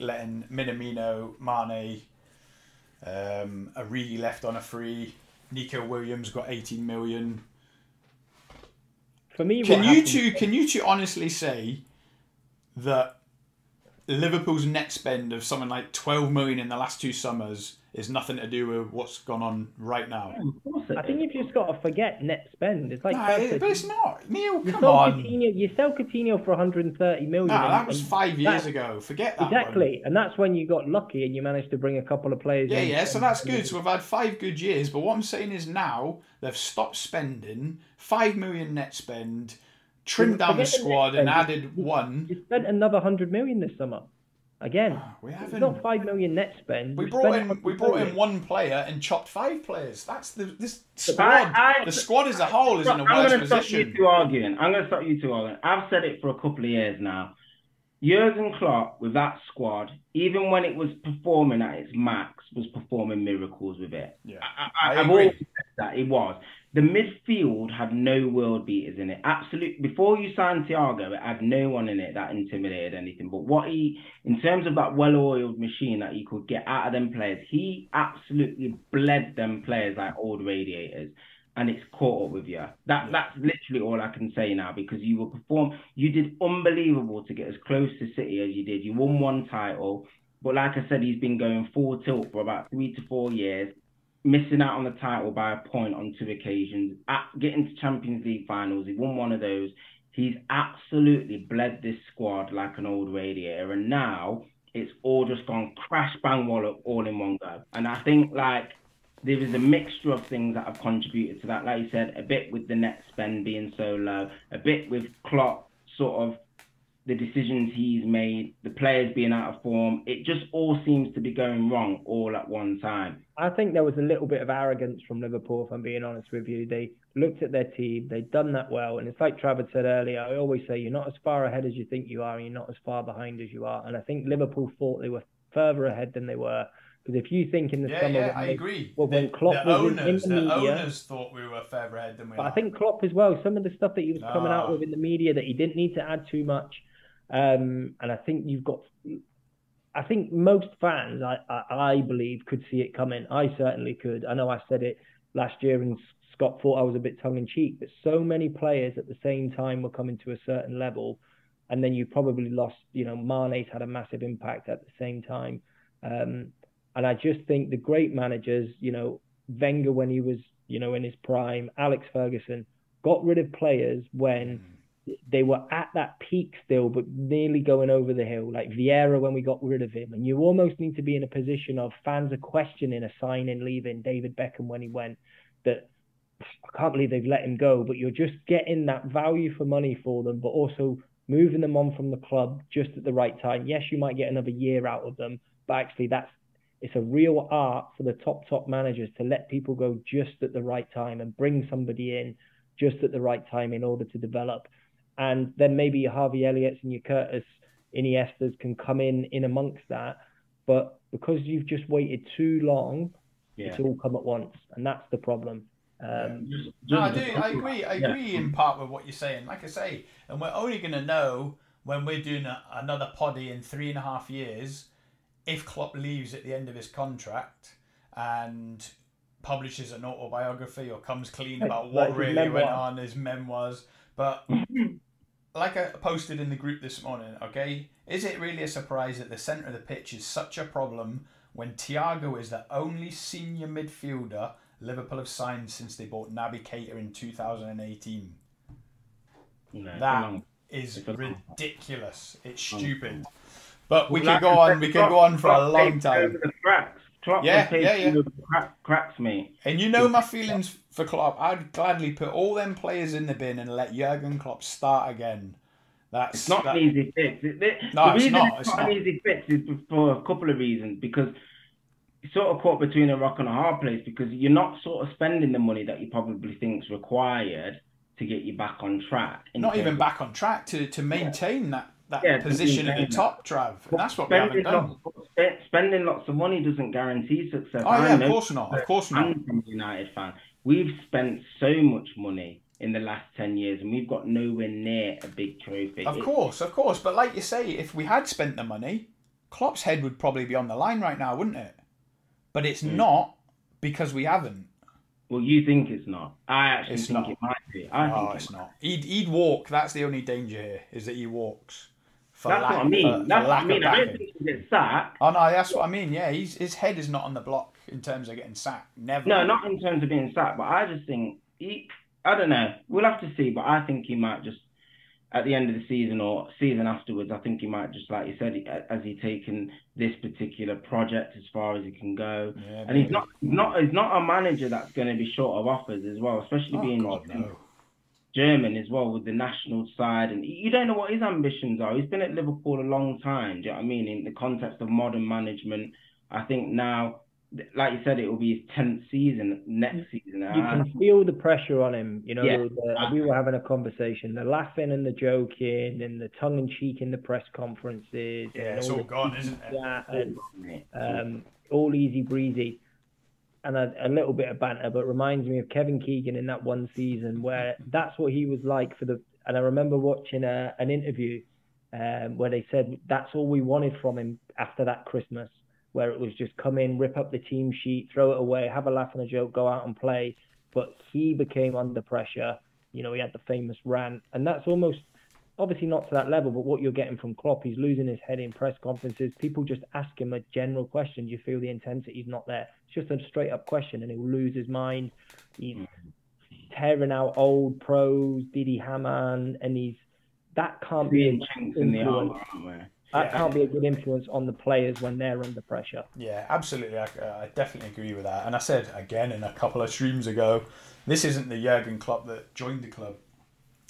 letting Minamino, Mane, um, Origi left on a free. Neco Williams got eighteen million. For me, can you two can you two honestly say that Liverpool's net spend of something like 12 million in the last two summers is nothing to do with what's gone on right now. I think you've just got to forget net spend. It's like no, but it's not. Neil, you come on. Coutinho, you sell Coutinho for 130 million. No, that was five years ago. Forget that. Exactly, one. and that's when you got lucky and you managed to bring a couple of players. In. Yeah, yeah. So that's good. So we've had five good years. But what I'm saying is now they've stopped spending five million net spend trimmed down the squad and added one. You spent another hundred million this summer. Again, ah, we haven't. Not five million net spend. We, we brought in we brought in one player and chopped five players. That's the this squad. I, I, the squad as a whole is in a worse position. I'm going to stop you two arguing. I'm going to stop you two arguing. I've said it for a couple of years now. Jurgen Klopp with that squad, even when it was performing at its max, was performing miracles with it. Yeah, I, have always said that it was the midfield had no world beaters in it. Absolutely. Before you signed Thiago, it had no one in it that intimidated anything. But what he, in terms of that well-oiled machine that he could get out of them players, he absolutely bled them players like old radiators. And it's caught up with you. That that's literally all I can say now because you were perform. You did unbelievable to get as close to City as you did. You won one title, but like I said, he's been going full tilt for about three to four years missing out on the title by a point on two occasions, at, getting to Champions League finals. He won one of those. He's absolutely bled this squad like an old radiator, and now it's all just gone crash bang wallop all in one go. And I think like there is a mixture of things that have contributed to that. Like you said, a bit with the net spend being so low, a bit with Klopp sort of the decisions he's made, the players being out of form. It just all seems to be going wrong all at one time. I think there was a little bit of arrogance from Liverpool, if I'm being honest with you. They looked at their team, they'd done that well. And it's like Travis said earlier, I always say you're not as far ahead as you think you are, and you're not as far behind as you are. And I think Liverpool thought they were further ahead than they were. Because if you think in the yeah, summer, yeah, I agree. Well, when Klopp the was owners, in, in the, the media, owners thought we were further ahead than we but are. I think Klopp as well. Some of the stuff that he was coming out with in the media that he didn't need to add too much um, and I think you've got, I think most fans, I, I, I, believe, could see it coming. I certainly could. I know I said it last year, and Scott thought I was a bit tongue in cheek. But so many players at the same time were coming to a certain level, and then you probably lost. You know, Mane's had a massive impact at the same time, um, and I just think the great managers, you know, Wenger when he was, you know, in his prime, Alex Ferguson, got rid of players when. They were at that peak still, but nearly going over the hill, like Vieira when we got rid of him. And you almost need to be in a position of fans are questioning a signing, leaving David Beckham when he went. That I can't believe they've let him go, but you're just getting that value for money for them, but also moving them on from the club just at the right time. Yes, you might get another year out of them, but actually that's it's a real art for the top top managers to let people go just at the right time and bring somebody in just at the right time in order to develop and then maybe your Harvey Elliott's and your Curtis Iniestas can come in in amongst that. But because you've just waited too long, yeah. it's all come at once, and that's the problem. Um, no, I do. I agree. I agree yeah. in part with what you're saying. Like I say, and we're only going to know when we're doing a, another poddy in three and a half years if Klopp leaves at the end of his contract and publishes an autobiography or comes clean about what like really went on, his memoirs. But like I posted in the group this morning, okay, is it really a surprise that the centre of the pitch is such a problem when Thiago is the only senior midfielder Liverpool have signed since they bought Naby Keita in 2018? No, that is ridiculous. It's stupid. But we could go on. We could go on for a long time. Klopp yeah, yeah, yeah. Crack, cracks me. And you know my feelings for Klopp. I'd gladly put all them players in the bin and let Jurgen Klopp start again. That's it's not that... an easy fix. No, the reason it's not, it's not, an easy fix is for a couple of reasons. Because you're sort of caught between a rock and a hard place because you're not sort of spending the money that you probably think is required to get you back on track. Not even back on track to to maintain yeah. that that yeah, position at the top, Trav. And that's what we haven't done. Spending lots of money doesn't guarantee success. Oh yeah, of course not. Of course not. I'm a United fan. We've spent so much money in the last 10 years and we've got nowhere near a big trophy. Of course, of course. But like you say, if we had spent the money, Klopp's head would probably be on the line right now, wouldn't it? But it's mm. not because we haven't. Well, you think it's not. I actually it's think not. it might be. I no, think it's not. He'd, he'd walk. That's the only danger here, is that he walks. That's lack, what I mean. For, that's for what I mean. I don't think he gets sacked. Oh no, that's what I mean. Yeah, he's his head is not on the block in terms of getting sacked. Never. No, not in terms of being sacked. But I just think he. I don't know. We'll have to see. But I think he might just at the end of the season or season afterwards. I think he might just like you said, as he taken this particular project as far as he can go. Yeah, and he's not not he's not a manager that's going to be short of offers as well, especially oh, being. God, no German as well with the national side, and you don't know what his ambitions are. He's been at Liverpool a long time. Do you know what I mean? In the context of modern management, I think now, like you said, it will be his tenth season next season. You can feel the pressure on him. You know, yeah, the, we were having a conversation, the laughing and the joking, and the tongue in cheek in the press conferences. Yeah, it's all, all gone, isn't it? And, um, all easy breezy and a, a, little bit of banter, but reminds me of Kevin Keegan in that one season where that's what he was like for the. And I remember watching a, an interview um, where they said that's all we wanted from him after that Christmas, where it was just come in, rip up the team sheet, throw it away, have a laugh and a joke, go out and play. But he became under pressure. You know, he had the famous rant, and that's almost obviously not to that level, but what you're getting from Klopp, he's losing his head in press conferences. People just ask him a general question. You feel the intensity is not there? It's just a straight up question, and he'll lose his mind. He's tearing out old pros, Didi Hamann, and he's that can't be an influence. That yeah. can't be a good influence on the players when they're under pressure. Yeah, absolutely. I, I definitely agree with that. And I said again in a couple of streams ago, this isn't the Jurgen Klopp that joined the club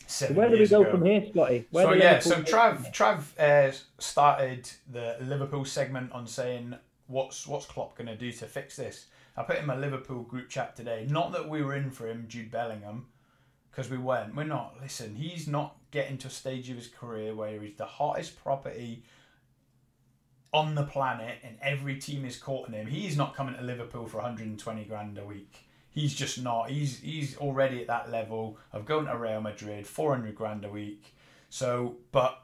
so where do we go ago. from here, Scotty? Where so yeah, so Trav Trav uh, started the Liverpool segment on saying what's what's Klopp going to do to fix this. I put in my Liverpool group chat today. Not that we were in for him, Jude Bellingham, because we weren't. We're not. Listen, he's not getting to a stage of his career where he's the hottest property on the planet, and every team is courting him. He's not coming to Liverpool for 120 grand a week. He's just not. He's he's already at that level of going to Real Madrid, four hundred grand a week. So, but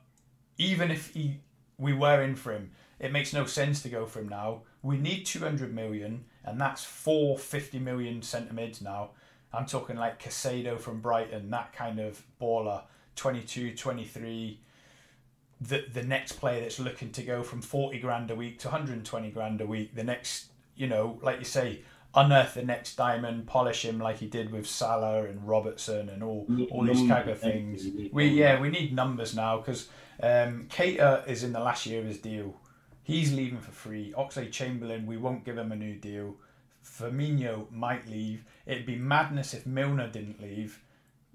even if he we were in for him, it makes no sense to go for him now. We need two hundred million, and that's four 50 million centre mids now. I'm talking like Caicedo from Brighton, that kind of baller, 22, 23. The, the next player that's looking to go from 40 grand a week to 120 grand a week. The next, you know, like you say, unearth the next diamond, polish him like he did with Salah and Robertson and all all these type of things. We yeah, we need numbers now because um, Keita is in the last year of his deal. He's leaving for free. Oxlade Chamberlain, we won't give him a new deal. Firmino might leave. It'd be madness if Milner didn't leave.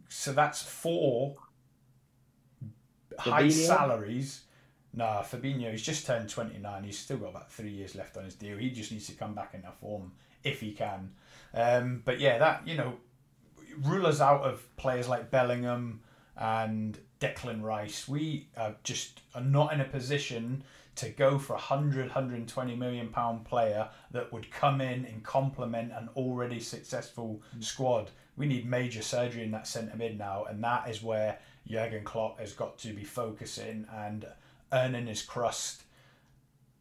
So that's four Fabinho? high salaries. Nah, Fabinho, he's just turned 29. He's still got about three years left on his deal. He just needs to come back into form if he can. Um, but yeah, that, you know, rule us out of players like Bellingham and Declan Rice. We are just are not in a position to go for a 100, 120 million pound player that would come in and complement an already successful mm. squad. We need major surgery in that centre mid now, and that is where Jurgen Klopp has got to be focusing and earning his crust.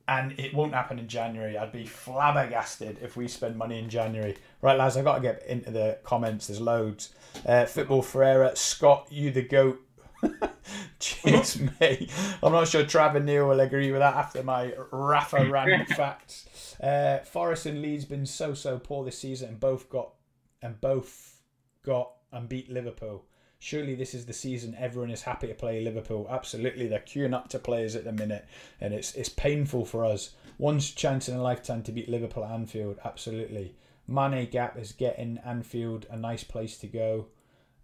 And it won't happen in January. I'd be flabbergasted if we spend money in January. Right, lads, I've got to get into the comments. There's loads. Uh, Football Ferreira, Scott, you the goat. Cheers, mate. I'm not sure Trav and Neil will agree with that after my Rafa random facts. Uh, Forest and Leeds been so so poor this season, and both got and both got and beat Liverpool. Surely this is the season everyone is happy to play Liverpool. Absolutely, they're queuing up to players at the minute, and it's it's painful for us. One chance in a lifetime to beat Liverpool at Anfield. Absolutely. Mane Gap is getting Anfield a nice place to go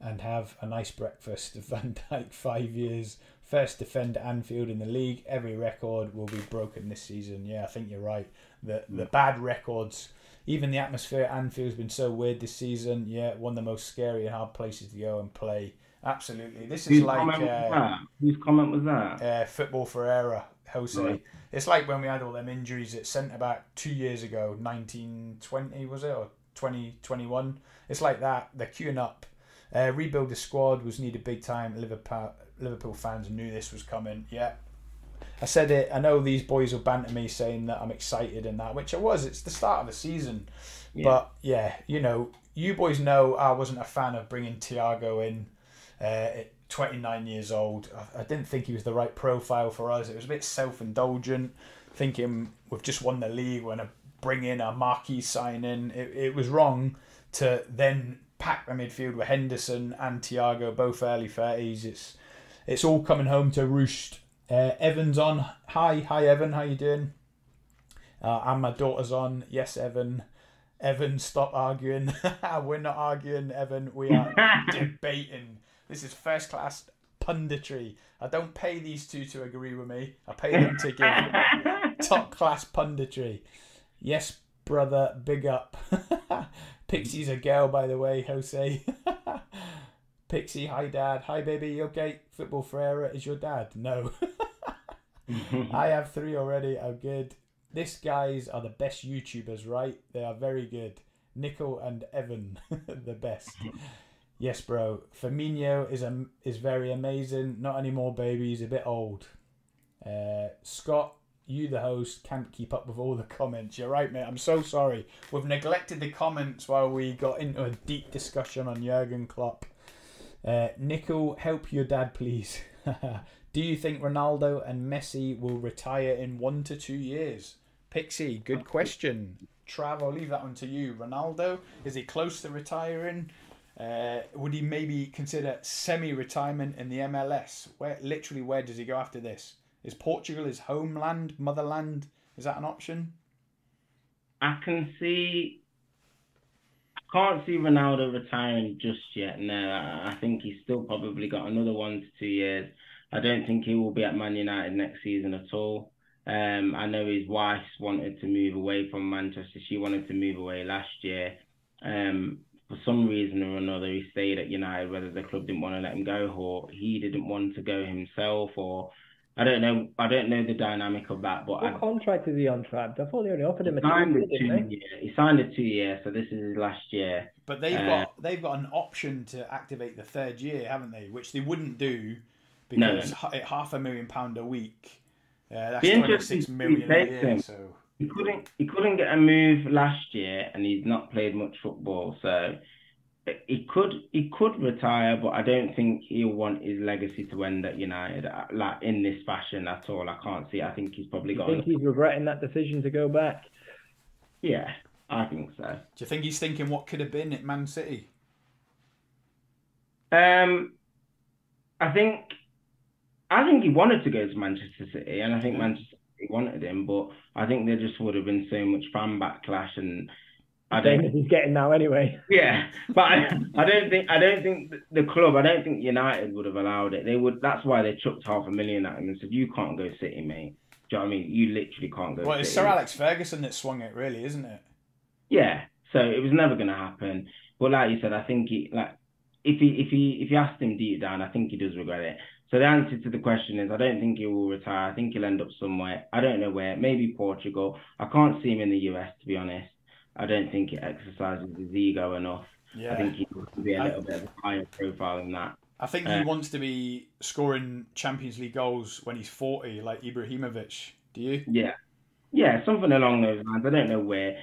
and have a nice breakfast. Of Van Dijk, five years, first defender Anfield in the league. Every record will be broken this season. Yeah, I think you're right. The the mm. bad records, even the atmosphere at Anfield's been so weird this season. Yeah, one of the most scary and hard places to go and play. Absolutely, this is Whose like comment uh, whose comment was that? Uh, football Ferreira, Jose. Right. It's like when we had all them injuries at centre back two years ago, nineteen twenty was it or twenty twenty one? It's like that. They're queuing up uh, rebuild the squad was needed big time. Liverpool Liverpool fans knew this was coming. Yeah, I said it. I know these boys will banter me saying that I'm excited and that, which I was. It's the start of the season, yeah. but yeah, you know, you boys know I wasn't a fan of bringing Thiago in. Uh, at 29 years old, I, didn't think he was the right profile for us. It was a bit self-indulgent, thinking we've just won the league, we're gonna bring in a marquee signing. It, it was wrong to then pack the midfield with Henderson and Thiago, both early 30s. It's it's all coming home to roost. Uh, Evan's on. Hi, hi Evan, how you doing? Uh, and my daughter's on. Yes, Evan. Evan, stop arguing. We're not arguing, Evan. We are debating. This is first class punditry. I don't pay these two to agree with me. I pay them to give top class punditry. Yes, brother, big up. Pixie's a girl, by the way, Jose. Pixie, hi dad. Hi baby, you okay? Football Ferreira is your dad? No. I have three already. I'm good. This guys are the best YouTubers, right? They are very good. Nickel and Evan, the best. Yes, bro. Firmino is a, is very amazing. Not anymore, baby. He's a bit old. Uh, Scott, you, the host, can't keep up with all the comments. You're right, mate. I'm so sorry. We've neglected the comments while we got into a deep discussion on Jurgen Klopp. Uh, Nickel, help your dad, please. Do you think Ronaldo and Messi will retire in one to two years? Pixie, good question. Trav, I'll leave that one to you. Ronaldo, is he close to retiring? Uh, would he maybe consider semi-retirement in the MLS? Where literally, where does he go after this? Is Portugal his homeland, motherland? Is that an option? I can see. I can't see Ronaldo retiring just yet. No, I think he's still probably got another one to two years. I don't think he will be at Man United next season at all. Um, I know his wife wanted to move away from Manchester. She wanted to move away last year. Um, for some reason or another, he stayed at United, whether the club didn't want to let him go or he didn't want to go himself or I don't know. I don't know the dynamic of that, but what I, contract is he on, Trav? I thought they only offered him a signed two, year. He signed a two year, so this is his last year. But they've uh, got they've got an option to activate the third year, haven't they? Which they wouldn't do because no. half a million pound a week. Uh, that's twenty six million a year. So he couldn't he couldn't get a move last year, and he's not played much football, so he could he could retire, but I don't think he'll want his legacy to end at United uh, like in this fashion at all. I can't see. I think he's probably got. Do you think he's regretting that decision to go back? Yeah, I think so. Do you think he's thinking what could have been at Man City? Um, I think I think he wanted to go to Manchester City, and I think Manchester City wanted him, but I think there just would have been so much fan backlash and I don't. Same he's getting now anyway. Yeah, but I, I don't think I don't think the club. I don't think United would have allowed it. They would. That's why they chucked half a million at him and said, "You can't go City, mate." Do you know what I mean? You literally can't go. Well, it's Sir Alex Ferguson that swung it, really, isn't it? Yeah. So it was never going to happen. But like you said, I think he like if he if he if you asked him deep down, I think he does regret it. So the answer to the question is, I don't think he will retire. I think he'll end up somewhere. I don't know where. Maybe Portugal. I can't see him in the US, to be honest. I don't think it exercises his ego enough. Yeah. I think he wants to be a little I, bit of a higher profile than that. I think he uh, wants to be scoring Champions League goals when he's 40, like Ibrahimovic. Do you? Yeah. Yeah, something along those lines. I don't know where.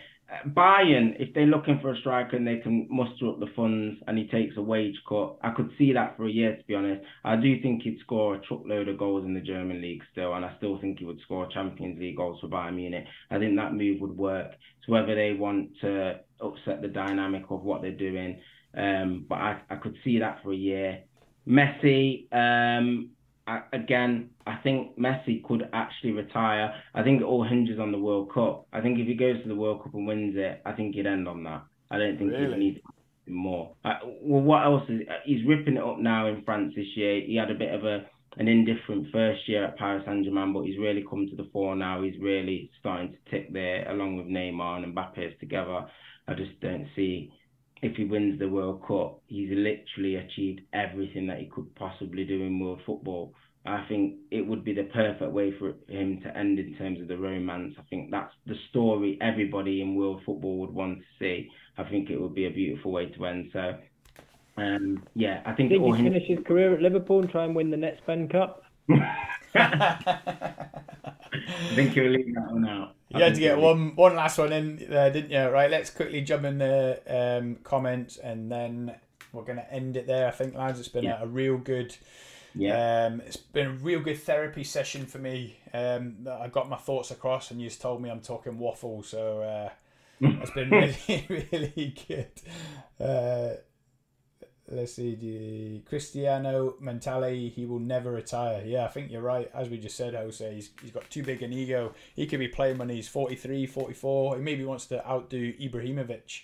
Bayern, if they're looking for a striker and they can muster up the funds and he takes a wage cut, I could see that for a year, to be honest. I do think he'd score a truckload of goals in the German league still, and I still think he would score Champions League goals for Bayern Munich. I think that move would work. So whether they want to upset the dynamic of what they're doing, um, but I, I could see that for a year. Messi, um, I, again, I think Messi could actually retire. I think it all hinges on the World Cup. I think if he goes to the World Cup and wins it, I think he'd end on that. I don't think really? he needs more. Uh, well, what else is he's ripping it up now in France this year? He had a bit of a an indifferent first year at Paris Saint Germain, but he's really come to the fore now. He's really starting to tick there along with Neymar and Mbappe together. I just don't see if he wins the World Cup, he's literally achieved everything that he could possibly do in world football. I think it would be the perfect way for him to end in terms of the romance. I think that's the story everybody in world football would want to see. I think it would be a beautiful way to end. So, um, yeah, I think. Think he finish his career at Liverpool and try and win the next Ben Cup? I think you'll leave that one out. You had to get one one last one in there, didn't you? Right, let's quickly jump in the um, comments and then we're going to end it there. I think, lads, it's been yeah. a, a, real good. Yeah. Um, it's been a real good therapy session for me. Um, I got my thoughts across, and you just told me I'm talking waffle, so uh, it's been really, really good. Uh, let's see, the Cristiano Mentale, he will never retire. Yeah, I think you're right. As we just said, Jose, he's, he's got too big an ego. He could be playing when he's 43, 44. He maybe wants to outdo Ibrahimovic.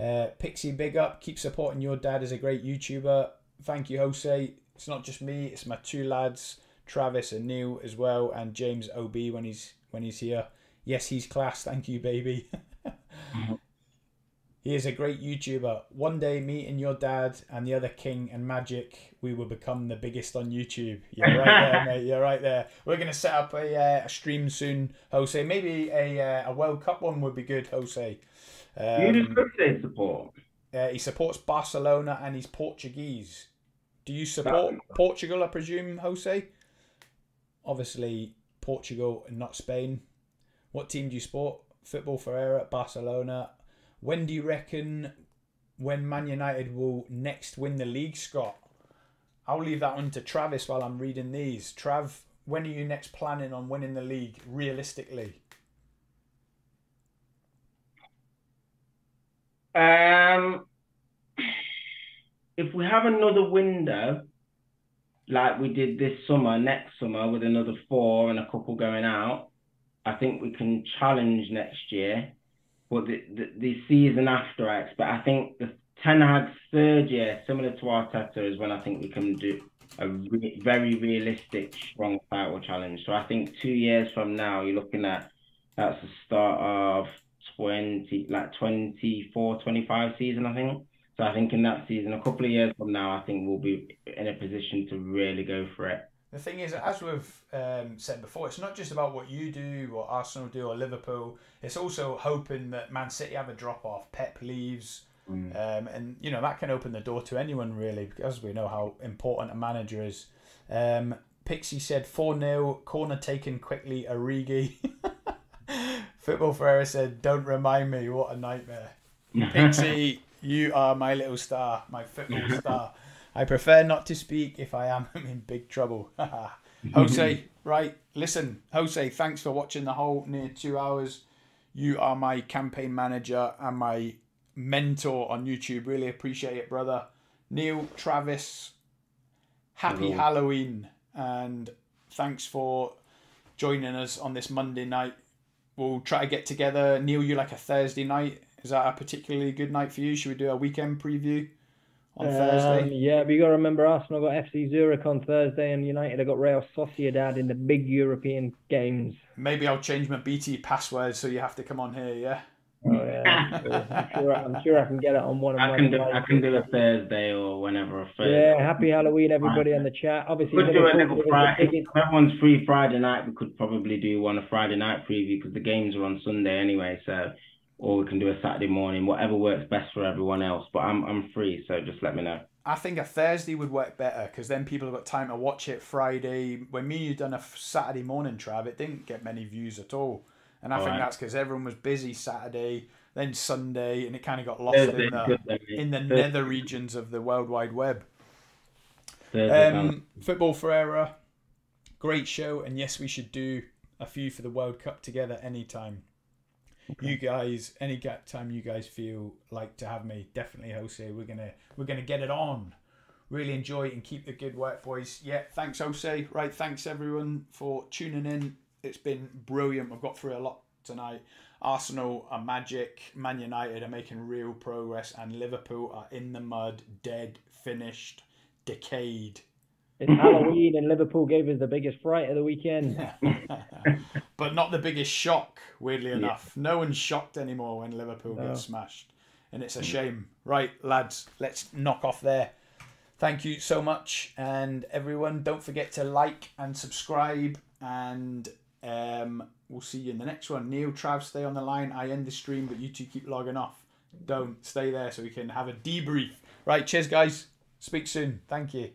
Uh, Pixie, big up. Keep supporting your dad as a great YouTuber. Thank you, Jose. It's not just me, it's my two lads, Travis and Neil as well, and James OB when he's when he's here. Yes, he's class. Thank you, baby. He is a great YouTuber. One day, me and your dad and the other king and magic, we will become the biggest on YouTube. You're right there, mate. You're right there. We're gonna set up a, uh, a stream soon, Jose. Maybe a uh, a World Cup one would be good, Jose. Um, you say support. Uh, he supports Barcelona and he's Portuguese. Do you support Portugal? I presume, Jose. Obviously, Portugal and not Spain. What team do you support? Football Ferreira, Barcelona, when do you reckon when Man United will next win the league, Scott? I'll leave that on to Travis while I'm reading these. Trav, when are you next planning on winning the league realistically? Um, if we have another window like we did this summer, next summer, with another four and a couple going out, I think we can challenge next year but the, the, the season after, I expect. I think the Ten Hag's third year, similar to Arteta, is when I think we can do a re- very realistic, strong title challenge. So I think two years from now, you're looking at that's the start of 20, like 24, 25 season, I think. So I think in that season, a couple of years from now, I think we'll be in a position to really go for it. The thing is, as we've um, said before, it's not just about what you do, what Arsenal do, or Liverpool. It's also hoping that Man City have a drop off, Pep leaves, mm. um, and you know that can open the door to anyone really, because we know how important a manager is. Um, Pixie said four 0 corner taken quickly, Origi. Football Ferreira said, "Don't remind me. What a nightmare." Pixie, you are my little star, my football star. I prefer not to speak if I am in big trouble. Jose, right? Listen, Jose, thanks for watching the whole near two hours. You are my campaign manager and my mentor on YouTube. Really appreciate it, brother. Neil, Travis, happy Hello. Halloween and thanks for joining us on this Monday night. We'll try to get together. Neil, you like a Thursday night? Is that a particularly good night for you? Should we do a weekend preview on um, Thursday? Yeah, but you got to remember Arsenal got FC Zurich on Thursday and United have got Real Sociedad in the big European games. Maybe I'll change my BT password so you have to come on here, yeah? Oh yeah, I'm sure. I'm sure I can get it on one of I can do. I can do a Thursday or whenever. Yeah, happy Halloween, everybody in the chat. Obviously, could do a little Friday. If everyone's free Friday night, we could probably do one a Friday night preview because the games are on Sunday anyway. So, or we can do a Saturday morning, whatever works best for everyone else. But I'm I'm free, so just let me know. I think a Thursday would work better because then people have got time to watch it Friday. When me you done a Saturday morning, Trav, it didn't get many views at all. And I all think right. that's because everyone was busy Saturday, then Sunday, and it kind of got lost in the, in the nether regions of the World Wide Web. Um, Football Ferreira, great show, and yes, we should do a few for the World Cup together anytime. Okay. You guys, any gap time you guys feel like to have me, definitely Jose. We're gonna we're gonna get it on. Really enjoy it and keep the good work, boys. Yeah, thanks Jose. Right, thanks everyone for tuning in it's been brilliant. We've got through a lot tonight. Arsenal are magic. Man United are making real progress, and Liverpool are in the mud, dead, finished, decayed. It's Halloween, and Liverpool gave us the biggest fright of the weekend. but not the biggest shock, weirdly enough. No one's shocked anymore when Liverpool no. gets smashed. And it's a shame. Right, lads, let's knock off there. Thank you so much. And everyone, don't forget to like and subscribe and um, we'll see you in the next one. Neil, Trav, stay on the line. I end the stream, but you two keep logging off. Don't stay there so we can have a debrief. Right, cheers, guys. Speak soon. Thank you.